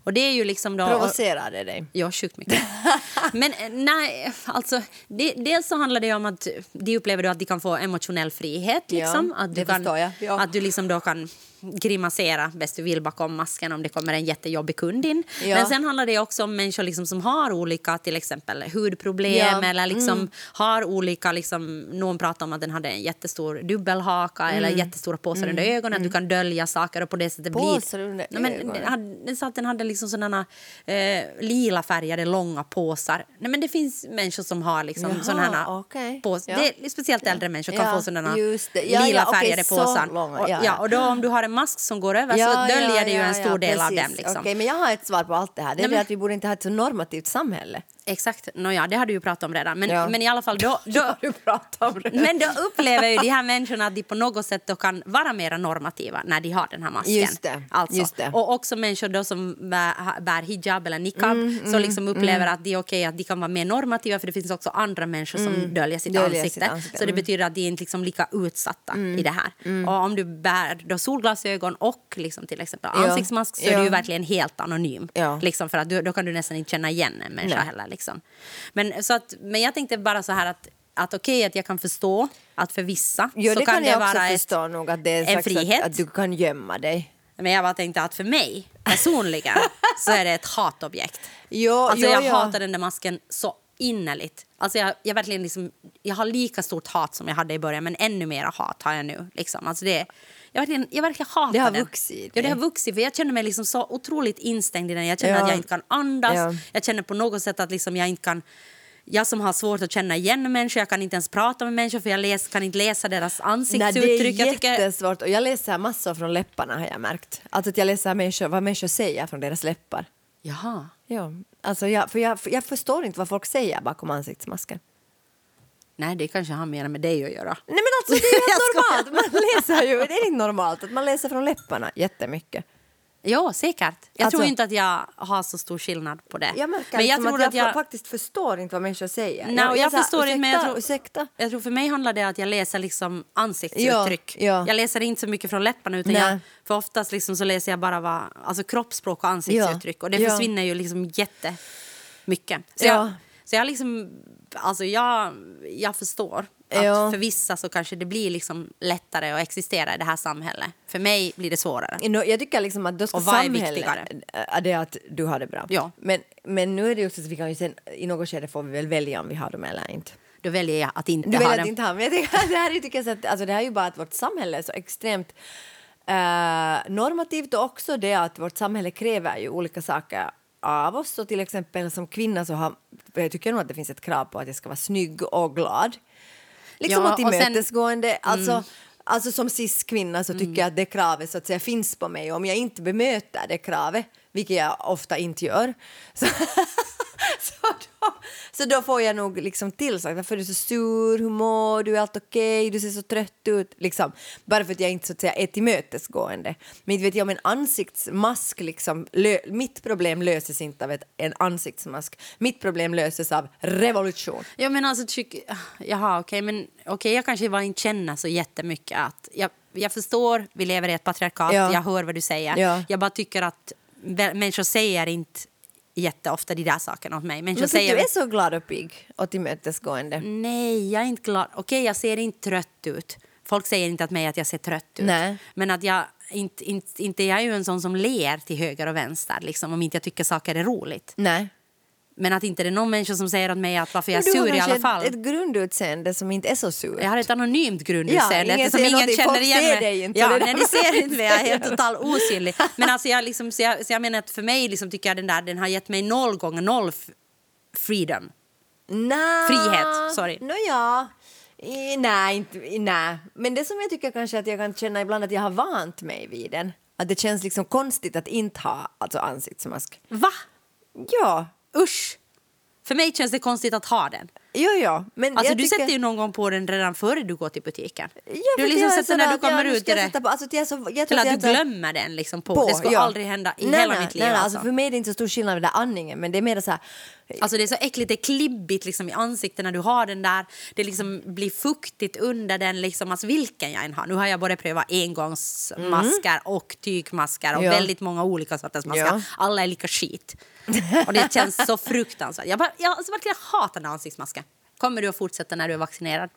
Och det är ju liksom då... Provocerar det dig? Ja, sjukt mycket. *laughs* Men eh, nej, alltså, det, dels så handlar det om att de upplever då att de kan få emotionell frihet. Liksom. Ja, att, du kan, jag. Ja. att du liksom då kan grimasera bäst du vill bakom masken om det kommer en jättejobbig kund in. Ja. Men sen handlar det också om människor liksom som har olika till exempel hudproblem Ja. Mm. eller liksom har olika, liksom, någon pratar om att den hade en jättestor dubbelhaka eller Mm. jättestora påsar under ögonen, att du kan dölja saker och på det sättet Påsar blir... under Nej, men, ögonen? den, hade, den sa att den hade liksom sådana eh, lila färgade långa påsar. Nej, men det finns människor som har liksom Jaha, sådana okej. påsar. Ja. Det speciellt äldre människor kan få sådana lila färgade så påsar. långa. Och, ja. och då om du har en mask som går över så döljer det ju en stor del av precis. dem. Liksom. Okej, men jag har ett svar på allt det här. Det är Nej, det men- att vi borde inte ha ett så normativt samhälle. Exakt. Nåja, det har du ju pratat om redan. Men, Ja. men i alla fall, då, *laughs* då, du pratat om det? men då upplever ju de här människorna att de på något sätt då kan vara mer normativa när de har den här masken. Just det, Alltså. just det. Och också människor då som bär, bär hijab eller niqab Mm, så liksom upplever att det är okej att de kan vara mer normativa för det finns också andra människor som döljer sitt Mm. Döljer ansikte. sitt ansikte, Så det mm. betyder att de är inte liksom lika utsatta i det här. Och om du bär då solglasögon och liksom till exempel Ja. ansiktsmask så är Ja. du verkligen helt anonym. Ja. Liksom för att du, då kan du nästan inte känna igen en människa Nej. heller. Liksom. Men, så att, men jag tänkte bara så här att, att okej att jag kan förstå att för vissa Jo, så det kan, det vara ett, nog att det är en frihet. Att, att du kan gömma dig. Men jag bara tänkte att för mig personligen så är det ett hatobjekt. *laughs* Jo, Alltså jo, jag ja. hatar den där masken så innerligt. Alltså jag, jag, verkligen liksom, jag har lika stort hat som jag hade i början men ännu mer hat har jag nu. Liksom. Alltså det, jag, verkligen, jag verkligen hatar Det har den. vuxit Ja, det har vuxit. För jag känner mig liksom så otroligt instängd i den. Jag känner Ja. att jag inte kan andas. Ja. Jag känner på något sätt att liksom jag inte kan... Jag som har svårt att känna igen människor, jag kan inte ens prata med människor för jag läs, kan inte läsa deras Nej, ansiktsuttryck. det är jag jättesvårt. Och jag läser massor från läpparna har jag märkt. Alltså att jag läser människor, vad människor säger från deras läppar. Jaha. Ja, alltså jag, för jag, för jag förstår inte vad folk säger bakom ansiktsmasken. Nej, det kanske har mer med dig att göra. Nej men alltså det är *laughs* Jag helt normalt. Man läser ju, det är inte normalt att man läser från läpparna jättemycket. Ja, säkert. Jag Alltså- tror inte att jag har så stor skillnad på det. Jag märker men jag tror att jag, faktiskt förstår inte vad människor säger. Och jag så här, förstår inte, men jag tror- Ursäkta? Jag tror för mig handlar det om att jag läser liksom ansiktsuttryck. Ja, ja. Jag läser inte så mycket från läpparna utan Nej. jag, för oftast liksom så läser jag bara vad, alltså kroppsspråk och ansiktsuttryck och det Ja. försvinner ju liksom jättemycket. Så, Ja. Så jag liksom, alltså jag, jag förstår att Ja. för vissa så kanske det blir liksom lättare att existera i det här samhället. För mig blir det svårare. Jag tycker liksom att då ska Och vad är samhället... viktigare? Äh, Det är att du har det bra. Ja. Men, men nu är det också så att vi kan ju sen, i något skede får vi väl välja om vi har dem eller inte. Då väljer jag att inte Du ha att inte ha men jag att det här tycker jag så att, alltså det här är ju bara att vårt samhälle är så extremt eh, normativt och också det att vårt samhälle kräver ju olika saker av oss. Så till exempel som kvinna så har, jag tycker nog att det finns ett krav på att jag ska vara snygg och glad. Liksom Ja, och och sen- Mm. tillmötesgående. Alltså, alltså som cis-kvinna så tycker jag att det kravet så att säga finns på mig. Om jag inte bemöter det kravet, vilket jag ofta inte gör, *laughs* så, så, då, så då får jag nog liksom tillsagt varför är du så sur, hur mår du, är allt okej, du ser så trött ut. Liksom. Bara för att jag inte så att säga är tillmötesgående. Men inte vet jag om en ansiktsmask, liksom, lö, mitt problem löses inte av ett, en ansiktsmask. Mitt problem löses av revolution. Ja, men alltså, tyck, jaha, okej, men okej, jag kanske bara inte känner så jättemycket att jag, jag förstår, vi lever i ett patriarkat, Ja. jag hör vad du säger. Ja. Jag bara tycker att människor säger inte jätteofta de där sakerna åt mig. Människor Men säger du är så glad och pigg och tillmötesgående. nej, jag är inte glad. Okej, jag ser inte trött ut. Folk säger inte till mig att jag ser trött ut. Nej. Men att jag inte, inte, inte jag är ju en sån som ler till höger och vänster liksom, om inte jag tycker saker är roligt. Nej. Men att inte det är någon människa som säger åt mig att varför jag är sur i alla fall. Ett, ett grundutseende som inte är så surt. Jag har ett anonymt Ja, grundutseende ingen eftersom ser ingen känner igen mig. dig inte, Ja, det nej, de ser inte mig. Jag är helt totalt osynlig. Men alltså jag, liksom, så jag, så jag menar att för mig liksom, tycker jag den där den har gett mig noll gånger noll freedom. Nja. Frihet, sorry. Nå ja. I, nej, inte, nej, men det som jag tycker kanske att jag kan känna ibland att jag har vant mig vid den. Att det känns liksom konstigt att inte ha alltså ansiktsmask. Va? Ja, Usch! För mig känns det konstigt att ha den. Jo, jo. Men Alltså du tycker... sätter ju någon gång på den redan före du går till butiken. Ja, du liksom sätter när du ja, kommer ut ska i jag det. på- alltså, jag så, jag Till att jag du glömmer den liksom på. det skulle ja. aldrig hända i nej, hela nej, mitt liv. Nej, alltså. alltså, för mig är det inte så stor skillnad med den där andningen, men det är mer så här... Alltså det är så äckligt, det är klibbigt liksom i ansiktet när du har den där. Det liksom blir fuktigt under den, liksom, alltså vilken jag än har. Nu har jag både prövat engångsmasker och tygmasker och Ja. väldigt många olika sorters masker. Ja. Alla är lika skit. Och det känns så fruktansvärt. Jag, bara, jag alltså, verkligen hatar den här ansiktsmasken. Kommer du att fortsätta när du är vaccinerad?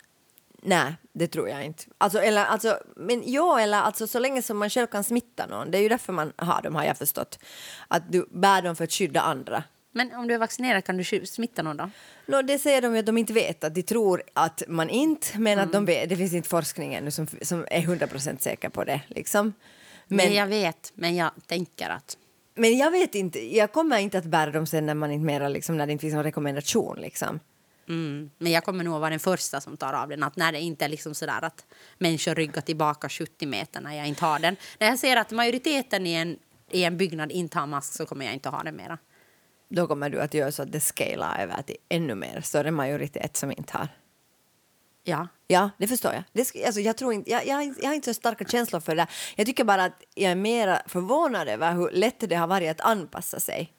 Nej, det tror jag inte. Alltså, eller, alltså, men ja, eller alltså, så länge som man själv kan smitta någon. Det är ju därför man har dem, har jag förstått. Att du bär dem för att skydda andra. Men om du är vaccinerad kan du smitta någon då? No, det säger de ju att de inte vet, att de tror att man inte, men att de vet. Det finns inte forskning ännu som, som är 100% säker på det. Liksom. Men Men, jag vet, men jag tänker att... men jag vet inte, jag kommer inte att bära dem sen när man inte mera, liksom, när det inte finns någon rekommendation. Liksom. Mm. Men jag kommer nog vara den första som tar av den. Att när det inte är liksom sådär att människor ryggar tillbaka 70 meter när jag inte har den. När jag ser att majoriteten i en, i en byggnad inte har mask så kommer jag inte ha den mera. Då kommer du att göra så att det scalar över till ännu mer större majoritet som inte har. Ja. Ja, det förstår jag. Det, alltså, jag, tror inte, jag, jag, jag har inte så starka känslor för det. Jag tycker bara att jag är mer förvånad över hur lätt det har varit att anpassa sig.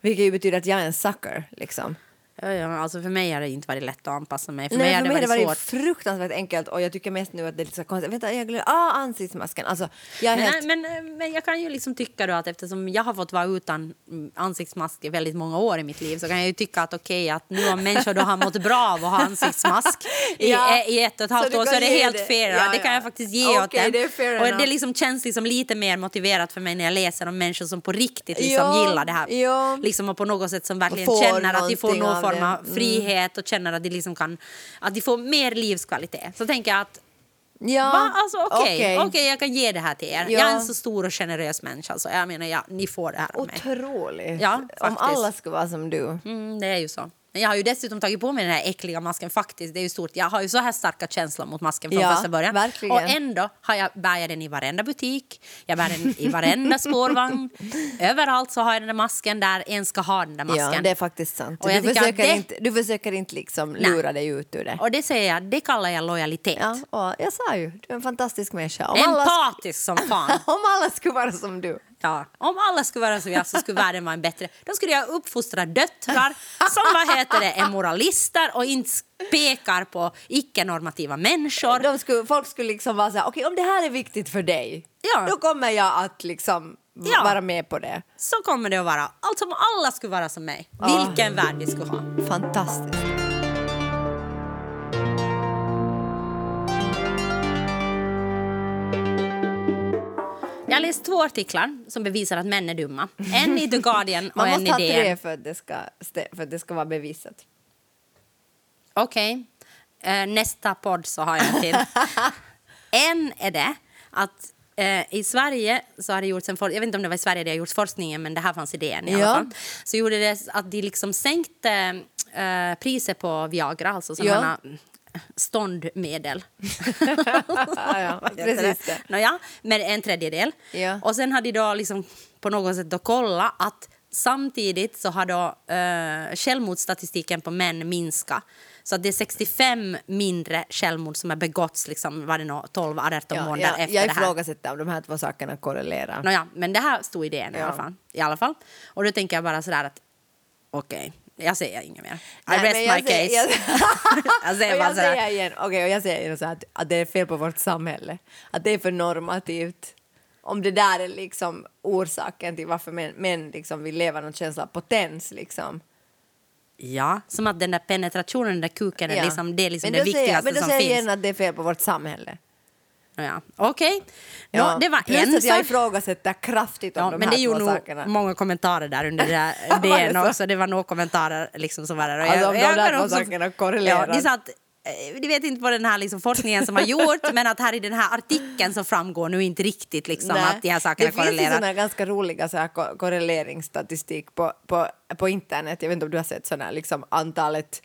Vilket ju betyder att jag är en sucker. Liksom. Alltså för mig har det inte varit lätt att anpassa mig. För Nej, mig har det varit varit svårt. fruktansvärt enkelt och jag tycker mest nu att det är lite så konstigt. Vänta, jag glömde. Ah, ansiktsmasken. Alltså, jag Men, helt... men, men jag kan ju liksom tycka då att eftersom jag har fått vara utan mm, ansiktsmask i väldigt många år i mitt liv så kan jag ju tycka att okej att nu om människor då har mått bra av att ha ansiktsmask *laughs* i, Ja. i ett och ett Så halvt du år så är det helt fair. Ja, det kan ja. jag faktiskt ge åt Okej, dem. det och enough. det liksom känns liksom lite mer motiverat för mig när jag läser om människor som på riktigt liksom Ja, gillar det här. ja. Liksom och på något sätt som verkligen känner att de får av form av Mm. frihet och känner att de liksom kan att de får mer livskvalitet. Så tänker jag att ja, Va? Alltså okej, okej. okej, jag kan ge det här till er. Ja. Jag är en så stor och generös människa så jag menar, ja, ni får det här av mig. Otroligt. Ja, Om alla skulle vara som du. Mm, det är ju så. Men jag har ju dessutom tagit på mig den här äckliga masken faktiskt. Det är ju stort. Jag har ju så här starka känslor mot masken från Ja, första början. verkligen. Och ändå har jag, bär jag den i varenda butik, jag bär den i varenda *laughs* spårvagn. Överallt så har jag den där masken där en ska ha den där masken. Ja, det är faktiskt sant. Och Du försöker, det- inte, du försöker inte liksom Nej. lura dig ut ur det. Och det säger jag, det kallar jag lojalitet. Ja, och jag sa ju, du är en fantastisk människa. Om alla, Empatisk som fan. *laughs* om alla skulle vara som du. Ja, om alla skulle vara som jag så skulle världen vara en bättre. Då skulle jag uppfostra döttrar som vad heter det, är moralister och inte pekar på icke-normativa människor. De skulle, folk skulle liksom vara så här, okej om det här är viktigt för dig, Ja. då kommer jag att liksom Ja. vara med på det. Så kommer det att vara. Alltså om alla skulle vara som mig. Vilken värld vi skulle ha. Fantastiskt. Jag har läst två artiklar som bevisar att män är dumma. En i The Guardian och Man en måste ha i tre DN. för att det ska, för att det ska vara bevisat. Okej. Eh, nästa podd så har jag en till. *laughs* en är det att eh, i Sverige så har det gjorts en jag vet inte om det var i Sverige det har gjorts forskningen men det här fanns i DN i alla Ja. fall. Så gjorde det att de liksom sänkte eh, priset på Viagra, alltså Ja. Ståndmedel. *laughs* ja, ja, *laughs* precis. Nåja, med en tredjedel. Ja. Och sen har de liksom på något sätt då kollat att samtidigt så har då eh, självmordsstatistiken på män minskat. Så det är 65 mindre självmord som har begåtts liksom, var det nå, 12-18 Ja, månader ja, efter jag det här. ifrågasätter om de här två sakerna korrelerar. Nåja, men det här stod i DN i, Ja. alla fall, i alla fall. Och då tänker jag bara sådär att okej, jag säger inget mer. I Nej, rest my säger- case. Jag, *laughs* jag säger *laughs* bara jag säger igen, och jag säger igen så att, att det är fel på vårt samhälle. Att det är för normativt. Om det där är liksom orsaken till varför män, män liksom vill leva någon känsla av potens. Liksom. Ja, som att den där penetrationen, den där kuken, är Ja. liksom, det är liksom men det då säger, jag- viktigaste Men då som säger finns. jag igen att det är fel på vårt samhälle. Ja. Okej, Ja. Nå, det var Plus en att jag sak. ifrågasätter kraftigt om Ja, de men här det är två sakerna. många kommentarer där under *laughs* det där DN så? också. Det var några kommentarer liksom som var där. Och Alltså, om de jag där kan två sakerna korrelerar. Ja, de att eh, de vet inte vad den här liksom forskningen som har *laughs* gjort men att här i den här artikeln så framgår nu inte riktigt liksom Nej. att de här sakerna det finns korrelerar. här ganska roliga så här ko- korreleringsstatistik på, på, på internet. Jag vet inte om du har sett här, liksom antalet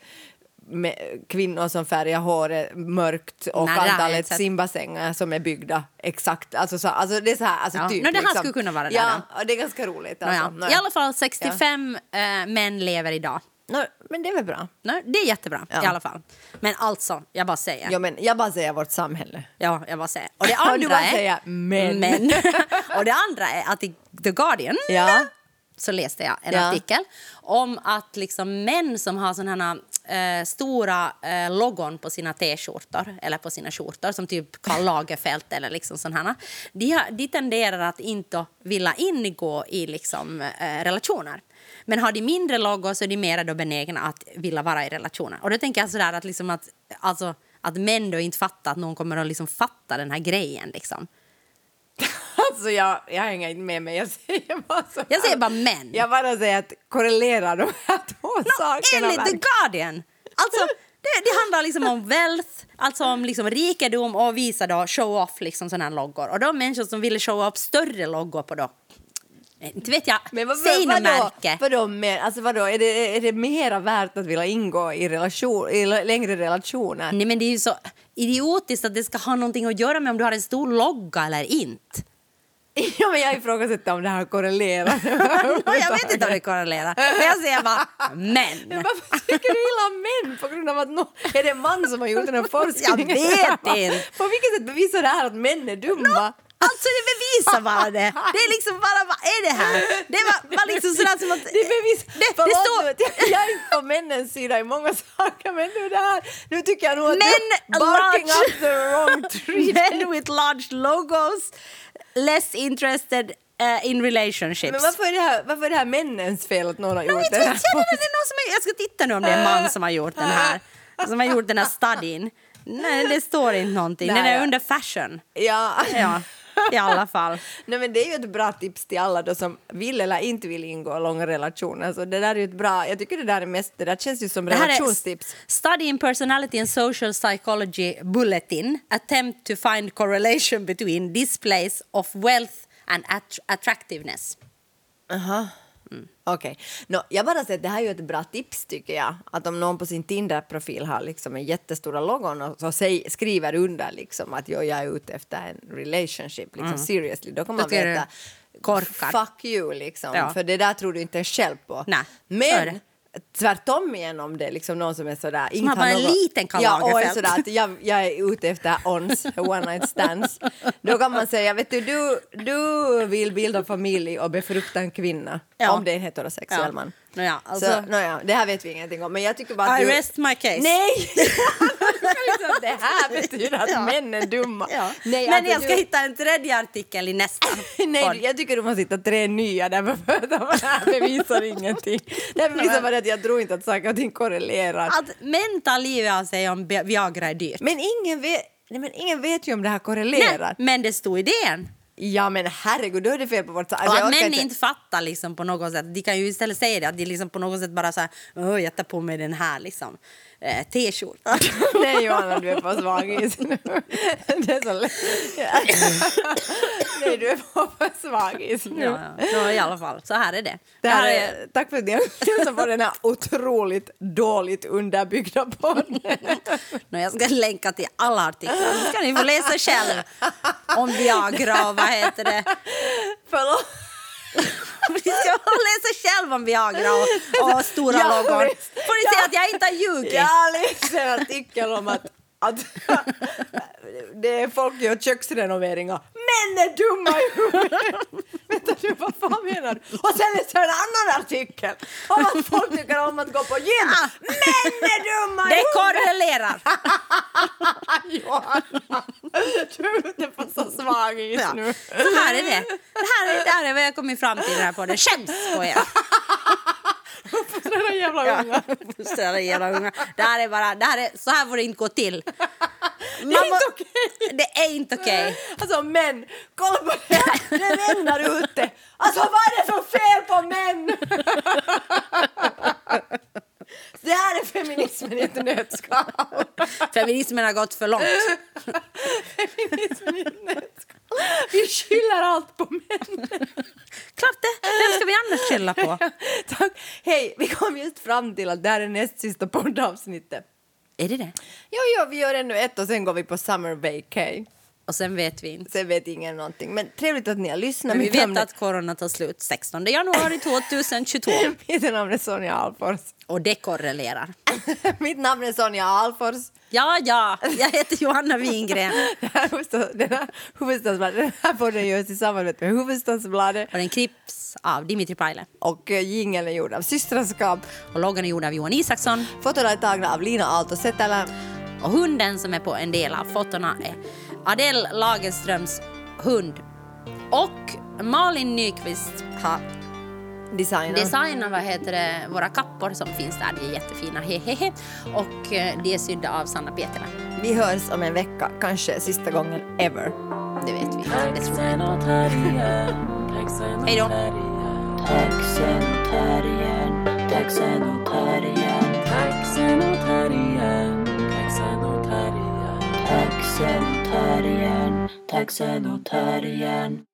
kvinnor som färgar håret mörkt och Nej, antalet simbassänger som är byggda exakt. Alltså, så, alltså det är så här, alltså Ja. typ. Nå, det här liksom. skulle kunna vara det Ja, det är ganska roligt. Alltså. Nåja. Nåja. I alla fall 65 eh, män lever idag No, men det är väl bra. Nej, det är jättebra Ja. i alla fall. Men alltså, jag bara säger. Ja, men jag bara säger vårt samhälle. Ja, jag bara säger. Och det *laughs* Och du andra bara är... säger men. men. *laughs* *laughs* och det andra är att i The Guardian Ja. så läste jag en Ja. artikel om att liksom män som har såna här eh, stora eh, logon på sina t-skjortor eller på sina skjortor som typ Karl *laughs* Lagerfeld eller liksom här, de, har, de tenderar att inte vilja ingå i liksom, eh, relationer. Men har de mindre loggor så är de mer då benägna att vilja vara i relationer. Och då tänker jag sådär att, liksom att, alltså, att män då inte fattar att någon kommer att liksom fatta den här grejen. Liksom. Alltså jag, jag hänger inte med mig. Jag säger bara så Jag säger bara män. Jag bara säger att korrelera de här två sakerna. Enligt The. Guardian. Alltså, det, det handlar liksom om wealth, alltså om liksom rikedom och visa då show off liksom sådana loggor. Och de människor som ville show upp större loggor på då, inte vet jag, Men vad, säg något märke. vadå, men, alltså vadå, är det, är det mera värt att vilja ingå i, relation, i längre relationer? Nej men det är ju så idiotiskt att det ska ha någonting att göra med om du har en stor logga eller inte. *laughs* Ja, men jag ifrågasätter om det här korrelerar. *laughs* jag vet inte om det korrelerar. Men jag säger bara men. Varför tycker du illa om män? På grund av att nå är det en man som har gjort den här forskningen? Jag vet inte. På vilket sätt bevisar det här att män är dumma? Alltså det bevisar bara det. Det är liksom bara, vad är det här? Det var, var liksom sådär som att... Det bevisar... Det, det står... jag, är på männens sida i många saker men nu det här, nu tycker jag nog att Men barking large- up the wrong tree. *laughs* Men with large logos, less interested uh, in relationships. Men varför är, det här, varför är det här männens fel att någon har gjort det jag, här? känner att det är någon som är, jag ska titta nu om det är en man som har gjort den här. Som har gjort den här studien. Nej, det står inte någonting. Den Nej, är ja. under fashion. Ja. Ja, i alla fall. *laughs* Nej, men det är ju ett bra tips till alla då som vill eller inte vill ingå i långa relationer. Så det där är ju ett bra, jag tycker det där är mest, det där känns ju som Det relationstips. Study in Personality and Social Psychology Bulletin attempt to find correlation between displays of wealth and att- attractiveness. Aha. Okej. Nå, jag bara säger att det här är ju ett bra tips tycker jag. Att om någon på sin Tinder-profil har liksom en jättestora logon och så säg, skriver under liksom att jag, är ute efter en relationship, liksom seriously, då kan man veta korkad. fuck you liksom. Ja. För det där tror du inte själv på. Nej, Men. Tvärtom igen om det liksom någon som är sådär... Som har bara en liten Karl Ja, Lagerfeld. sådär att jag, jag är ute efter ons, one night stands. Då kan man säga, vet du, du, du vill bilda familj och befrukta en kvinna. Ja. Om det är en heterosexuell Ja. man. Nåja, alltså- Så, nåja, det här vet vi ingenting om. Men jag tycker bara att I du... rest my case. Nej! *laughs* *laughs* Liksom, det här betyder att Ja. män är dumma. Ja. Nej, Men alltså, jag ska du... hitta en tredje artikel i nästa *laughs* Nej, podd. jag tycker du måste hitta tre nya därför för att det här bevisar ingenting. Det bevisar bara att jag tror inte att saker och ting korrelerar. Att män tar livet av sig om Viagra är dyrt. Men ingen vet, nej, men ingen vet ju om det här Nej, korrelerar. men det stod i DN. Ja men herregud, då är det fel på vårt... Alltså, att män inte fattar liksom på något sätt. De kan ju istället säga det, att de liksom på något sätt bara så här, "Åh, jag tar på mig den här liksom, eh, t-skjortan. Nej *laughs* Johanna, du är på svag is nu. Det är så lätt. Nej, du är på för svag is nu. ja, ja. Så i alla fall, så här är det. Det här är, tack för att ni har på den här otroligt dåligt underbyggda podden. Jag ska länka till alla artiklar, så ska ni få läsa själv om Viagra och vad heter det. Förlåt. Få läsa själv om Viagra och, och stora Ja, visst. Får ni se att jag inte har ljugit. Jag läste en artikel om att, att *laughs* det är folk gör köksrenoveringar. Män är dumma i huvudet! Vänta nu, vad fan menar du? Och sen läste jag en annan artikel om att folk tycker om att gå på gym. *laughs* Ja. Män är dumma i Det huvudet! korrelerar. Johanna, du är ute på så svag is Ja. nu. Så här är det. Det här är, det här är vad jag kommit fram till den här podden. Skäms på er. *laughs* Jävla Ja, unga. *laughs* Sådana jävla unga. Det här är bara, det här är, så här får det inte gå till. *laughs* Det är inte okej. Det är inte okej. Alltså män, kolla på det här! Det är män där ute! Alltså vad är det för fel på män? *laughs* Det här är feminismen i ett nötskal. Feminismen har gått för långt. Feminismen i ett nötskal. *laughs* Vi skyller allt på män. Klart det. Vem ska vi annars skylla på? *laughs* Tack. Hej, vi kom just fram till att det här är näst sista poddavsnittet. Är det det? Jo, jo, vi gör ännu ett och sen går vi på summer vacay. Och sen vet vi inte. Sen vet ingen någonting. Men trevligt att ni har lyssnat. Men vi vet namn att corona tar slut 16 januari 2022. *laughs* Mitt namn är Sonja Alfors. Och det korrelerar. *laughs* Mitt namn är Sonja Alfors. Ja, ja, jag heter Johanna Wingren. *laughs* Den här huvudstadsbladet, den här podden görs i samarbete med Huvudstadsbladet Och den klipps av Dimitri Paile. och eh, jingeln är gjord av Systraskap. Och loggan är gjord av Johan Isaksson. Fotona är tagna av Lina Aalto Setälä. Och hunden som är på en del av fotona är Adele Lagerströms hund. Och Malin Nyqvist har designat vad heter det, våra kappor som finns där. De är jättefina. Hehehe. Och eh, de är sydda av Sanna Pietilä. Vi hörs om en vecka, kanske sista gången ever. Det vet vi. Det tror jag. Taxen och terriern, taxen och Hej då. Taxen här igen, taxen och här igen.